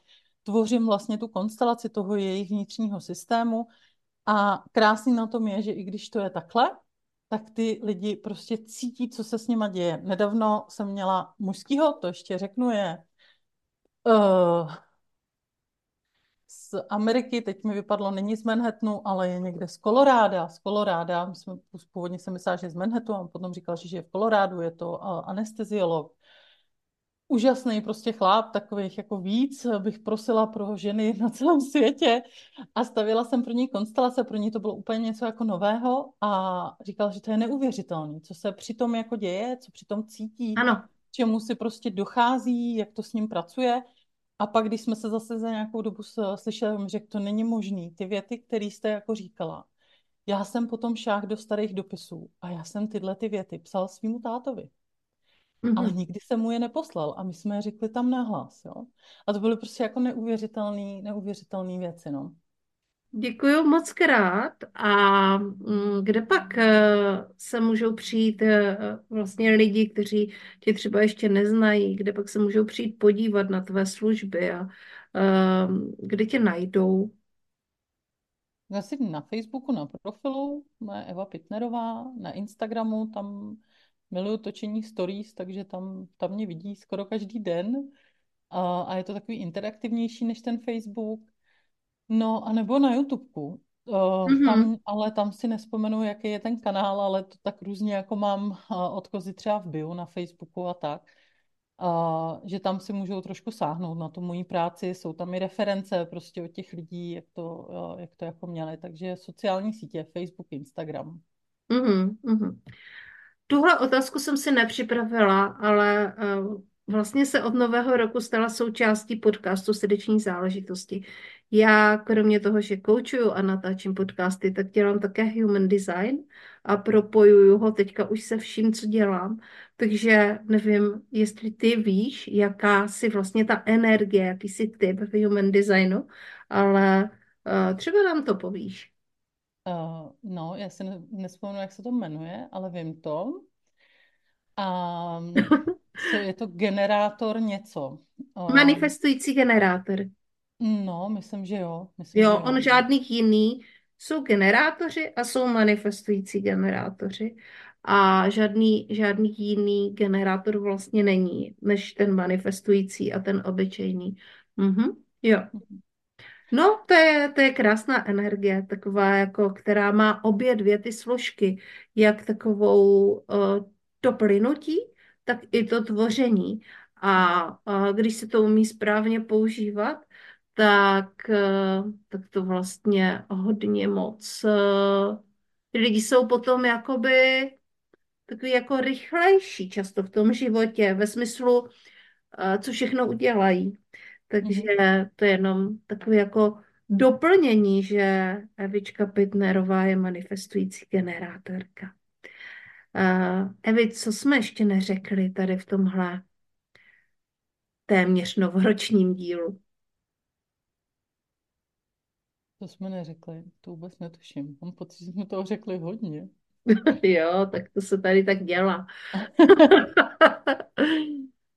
tvořím vlastně tu konstelaci toho jejich vnitřního systému a krásný na tom je, že i když to je takhle, tak ty lidi prostě cítí, co se s nima děje. Nedávno jsem měla mužskýho, to ještě řeknu, je uh, z Ameriky, teď mi vypadlo, není z Manhattanu, ale je někde z Koloráda. Z Koloráda, my jsme původně se myslela, že je z Manhattanu, a potom říkal, že je v Kolorádu, je to anesteziolog úžasný prostě chlap, takových jako víc bych prosila pro ženy na celém světě a stavila jsem pro ní konstelace, pro ní to bylo úplně něco jako nového a říkal, že to je neuvěřitelné, co se přitom jako děje, co přitom cítí, ano. čemu si prostě dochází, jak to s ním pracuje. A pak, když jsme se zase za nějakou dobu slyšeli, řekl, to není možný, ty věty, které jste jako říkala. Já jsem potom šách do starých dopisů a já jsem tyhle ty věty psal svýmu tátovi mm-hmm. ale nikdy jsem mu je neposlal a my jsme je řekli tam nahlas, jo. A to byly prostě jako neuvěřitelné neuvěřitelný věci, no. Děkuji moc krát. A mm, kde pak eh, se můžou přijít eh, vlastně lidi, kteří tě třeba ještě neznají, kde pak se můžou přijít podívat na tvé služby a ehm, kde tě najdou? Asi na Facebooku, na profilu, moje Eva Pitnerová, na Instagramu, tam miluju točení stories, takže tam, tam mě vidí skoro každý den a, a je to takový interaktivnější než ten Facebook. No a nebo na YouTubeku. Uh, mm-hmm. tam, ale tam si nespomenu, jaký je ten kanál, ale to tak různě jako mám uh, odkozy třeba v bio na Facebooku a tak. Uh, že tam si můžou trošku sáhnout na tu moji práci, jsou tam i reference prostě od těch lidí, jak to, uh, jak to jako měli, takže sociální sítě, Facebook, Instagram. Mm-hmm, mm-hmm. Tuhle otázku jsem si nepřipravila, ale eh, vlastně se od nového roku stala součástí podcastu Srdeční záležitosti. Já kromě toho, že koučuju a natáčím podcasty, tak dělám také human design a propojuju ho teďka už se vším, co dělám. Takže nevím, jestli ty víš, jaká si vlastně ta energie, jaký jsi typ v human designu, ale uh, třeba nám to povíš. Uh, no, já si nespomenu, jak se to jmenuje, ale vím to. A co je to *laughs* generátor něco. Manifestující generátor. No, myslím, že jo. Myslím, jo, že jo. on žádných jiný. Jsou generátoři a jsou manifestující generátoři. A žádný, žádný jiný generátor vlastně není, než ten manifestující a ten obyčejný. Mhm, jo. Mhm. No, to je, to je krásná energie, taková jako, která má obě dvě ty složky, jak takovou uh, to plynutí, tak i to tvoření. A, a když se to umí správně používat, tak, uh, tak to vlastně hodně moc. Uh, lidi jsou potom jakoby takový jako rychlejší často v tom životě, ve smyslu, eh, co všechno udělají. Takže Mhm. to je jenom takové jako doplnění, že Evička Pitnerová je manifestující generátorka. Evi, co jsme ještě neřekli tady v tomhle téměř novoročním dílu? To jsme neřekli, to vůbec netuším. Mám pocit, že jsme toho řekli hodně. *laughs* Jo, tak to se tady tak dělá. *laughs*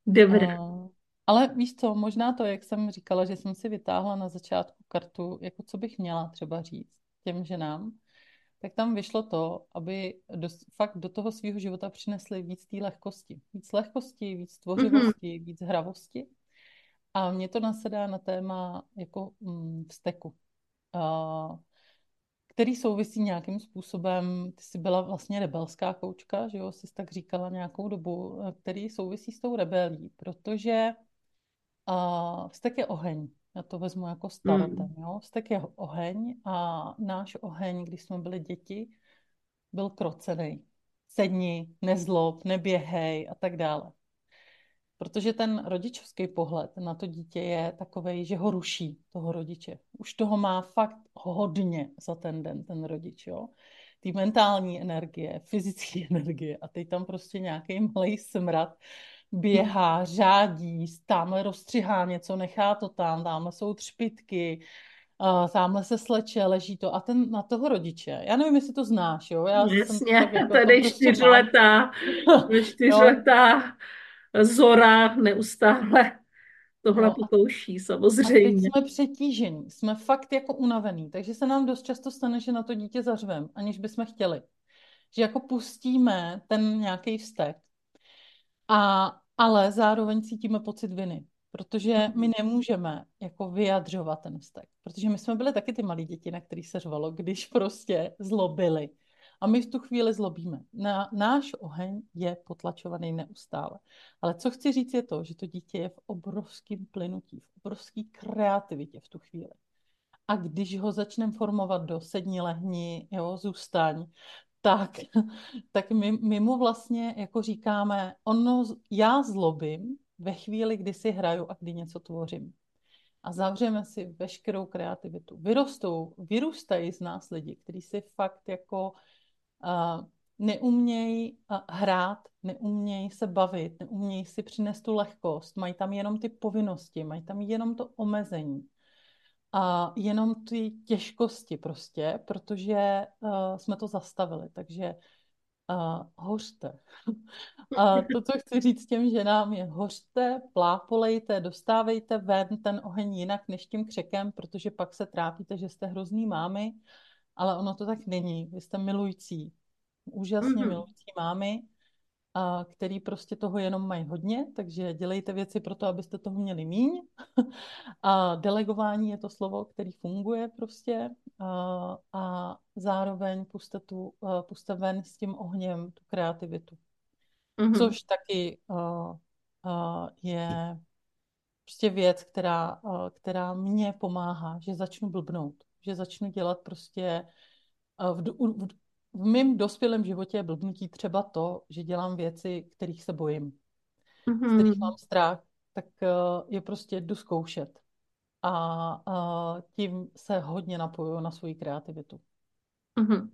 Dobrá. A, ale víš co, možná to, jak jsem říkala, že jsem si vytáhla na začátku kartu, jako co bych měla třeba říct těm ženám, tak tam vyšlo to, aby do, fakt do toho svého života přinesli víc té lehkosti. Víc lehkosti, víc tvořivosti, víc hravosti. A mě to nasedá na téma jako mm, vzteku, který souvisí nějakým způsobem, ty jsi byla vlastně rebelská koučka, že jo, jsi tak říkala nějakou dobu, eh, který souvisí s tou rebelí, protože vztek je oheň. Já to vezmu jako starotem, Mm. jo. Vztek je oheň a náš oheň, když jsme byli děti, byl krocený. Sedni, nezlob, neběhej a tak dále. Protože ten rodičovský pohled na to dítě je takový, že ho ruší, toho rodiče. Už toho má fakt hodně za ten den, ten rodič, jo. Ty mentální energie, fyzické *laughs* energie a teď tam prostě nějaký malý smrad běhá, řádí, tamhle rozstřihá něco, nechá to tam, tamhle jsou třpitky, tamhle se sleče, leží to a ten na toho rodiče. Já nevím, jestli to znáš, jo, já jsem to Jasně, tak jako tady čtyřletá, jo, *laughs* čtyřletá Zora neustále tohle no pokouší, A teď samozřejmě. jsme přetížení, jsme fakt jako unavený, takže se nám dost často stane, že na to dítě zařvem, aniž bychom chtěli. Že jako pustíme ten nějaký vztek, a, ale zároveň cítíme pocit viny, protože my nemůžeme jako vyjadřovat ten vztek, protože my jsme byli taky ty malí děti, na který se řvalo, když prostě zlobili. A my v tu chvíli zlobíme. Na, náš oheň je potlačovaný neustále. Ale co chci říct je to, že to dítě je v obrovském plynutí, v obrovské kreativitě v tu chvíli. A když ho začneme formovat do sedni, lehni, jo, zůstaň, tak, *laughs* tak my, my mu vlastně jako říkáme, ono, já zlobím ve chvíli, kdy si hraju a kdy něco tvořím. A zavřeme si veškerou kreativitu. Vyrostou, vyrůstají z nás lidi, kteří si fakt jako neumějí hrát, neumějí se bavit, neumějí si přinést tu lehkost, mají tam jenom ty povinnosti, mají tam jenom to omezení a jenom ty těžkosti prostě, protože uh, jsme to zastavili, takže uh, hořte. *laughs* A to, co chci říct těm ženám, je hořte, plápolejte, dostávejte ven ten oheň jinak než tím křekem, protože pak se trápíte, že jste hrozný mámy, ale ono to tak není. Vy jste milující, úžasně Mhm. milující mámy, a který prostě toho jenom mají hodně, takže dělejte věci pro to, abyste toho měli míň. *laughs* A delegování je to slovo, který funguje prostě a, a zároveň puste, tu, puste ven s tím ohněm tu kreativitu. Mhm. Což taky uh, uh, je prostě věc, která, uh, která mě pomáhá, že začnu blbnout, že začnu dělat prostě uh, v, v, v mém dospělém životě je blbnutí třeba to, že dělám věci, kterých se bojím, z kterých mám strach, tak uh, je prostě jdu zkoušet. A uh, tím se hodně napojuju na svoji kreativitu. Mhm.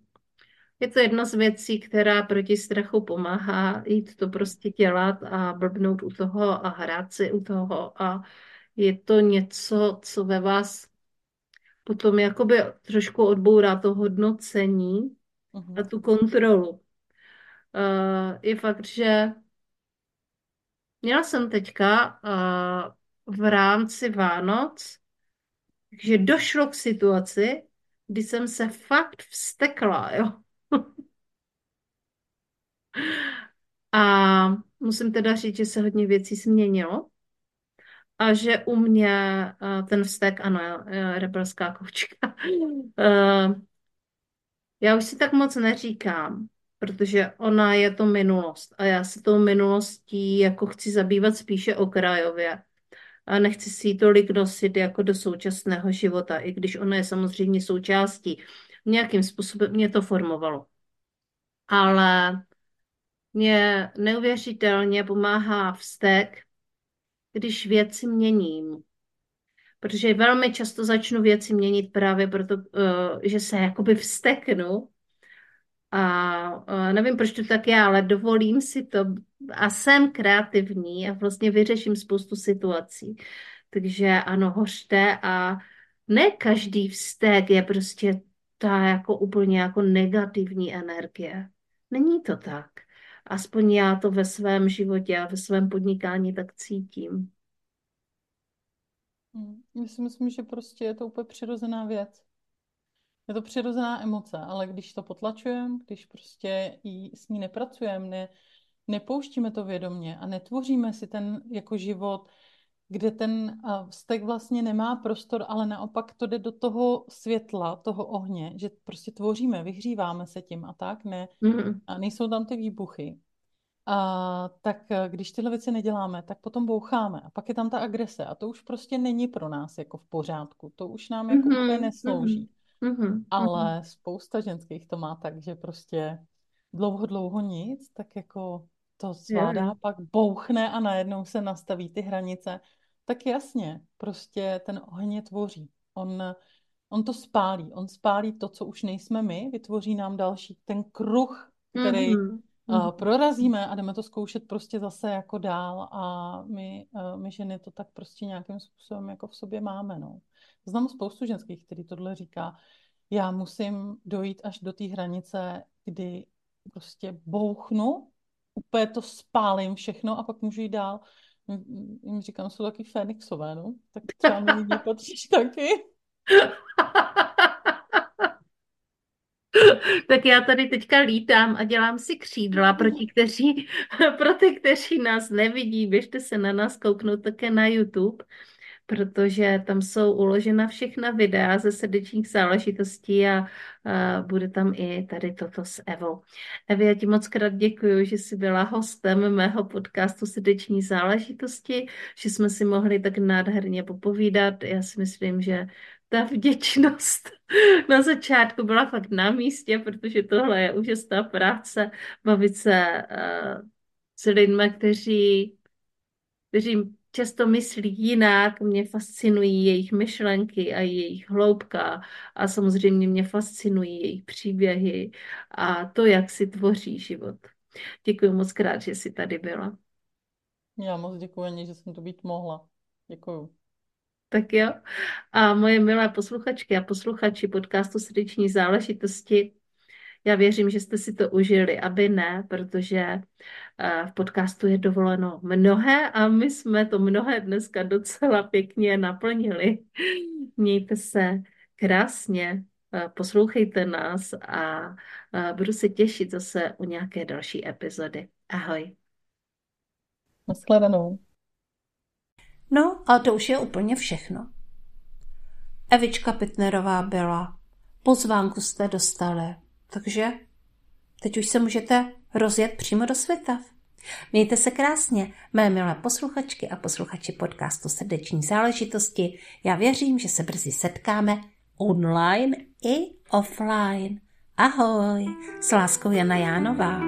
Je to jedna z věcí, která proti strachu pomáhá jít to prostě dělat a blbnout u toho a hrát si u toho a je to něco, co ve vás potom jakoby trošku odbourá to hodnocení a Mhm. tu kontrolu. Uh, je fakt, že měla jsem teďka uh, v rámci Vánoc, že došlo k situaci, kdy jsem se fakt vztekla, jo. *laughs* A musím teda říct, že se hodně věcí změnilo a že u mě uh, ten vztek, ano, uh, rebelská koučka, uh, *laughs* já už si tak moc neříkám, protože ona je to minulost a já se tou minulostí jako chci zabývat spíše okrajově a nechci si ji tolik nosit jako do současného života, i když ona je samozřejmě součástí. Nějakým způsobem mě to formovalo. Ale mě neuvěřitelně pomáhá vztek, když věci měním. Protože velmi často začnu věci měnit právě proto, eh, že se jakoby vsteknu a nevím, proč to tak je, ale dovolím si to a jsem kreativní a vlastně vyřeším spoustu situací. Takže ano, hořte a ne každý vztek je prostě ta jako úplně jako negativní energie. Není to tak. Aspoň já to ve svém životě a ve svém podnikání tak cítím. Hmm. Myslím, myslím, že prostě je to úplně přirozená věc. Je to přirozená emoce, ale když to potlačujeme, když prostě jí, s ní nepracujeme, ne, nepouštíme to vědomě a netvoříme si ten jako život, kde ten vztek vlastně nemá prostor, ale naopak to jde do toho světla, toho ohně, že prostě tvoříme, vyhříváme se tím a tak, ne, mm-hmm. a nejsou tam ty výbuchy. A, tak když tyhle věci neděláme, tak potom boucháme a pak je tam ta agrese a to už prostě není pro nás jako v pořádku, to už nám jako mm-hmm. úplně neslouží. Mm-hmm. Mm-hmm. Ale spousta ženských to má tak, že prostě dlouho, dlouho nic, tak jako to zvládá, yeah. pak bouchne a najednou se nastaví ty hranice. Tak jasně, prostě ten oheň tvoří. On, on to spálí. On spálí to, co už nejsme my, vytvoří nám další ten kruh, který mm-hmm. uh, prorazíme a jdeme to zkoušet prostě zase jako dál a my, uh, my ženy to tak prostě nějakým způsobem jako v sobě máme, no. Znám spoustu ženských, který tohle říká. Já musím dojít až do té hranice, kdy prostě bouchnu, úplně to spálím všechno a pak můžu jít dál. Jim říkám, jsou taky Fénixové, no. Tak třeba mi lidi *laughs* patříš taky. tak já tady teďka lítám a dělám si křídla pro, ti, kteří, *laughs* pro ty, kteří nás nevidí. Běžte se na nás kouknout také na YouTube protože tam jsou uložena všechna videa ze srdečních záležitostí a, a bude tam i tady toto s Evou. Evi, já ti moc krát děkuji, že jsi byla hostem mého podcastu Srdeční záležitosti, že jsme si mohli tak nádherně popovídat. Já si myslím, že ta vděčnost *laughs* na začátku byla fakt na místě, protože tohle je úžasná práce, bavit se uh, s lidmi, kteří, kteří často myslí jinak, mě fascinují jejich myšlenky a jejich hloubka a samozřejmě mě fascinují jejich příběhy a to, jak si tvoří život. Děkuji moc krát, že jsi tady byla. Já moc děkuji, že jsem to být mohla. Děkuji. Tak jo. A moje milé posluchačky a posluchači podcastu Srdeční záležitosti, já věřím, že jste si to užili, aby ne, protože eh, v podcastu je dovoleno mnohé a my jsme to mnohé dneska docela pěkně naplnili. Mějte se krásně, eh, poslouchejte nás a eh, budu se těšit zase u nějaké další epizody. Ahoj. Naschledanou. No a to už je úplně všechno. Evička Pitnerová byla. Pozvánku jste dostali. Takže teď už se můžete rozjet přímo do světa. Mějte se krásně, mé milé posluchačky a posluchači podcastu Srdeční záležitosti. Já věřím, že se brzy setkáme online i offline. Ahoj, s láskou Jana Jánová.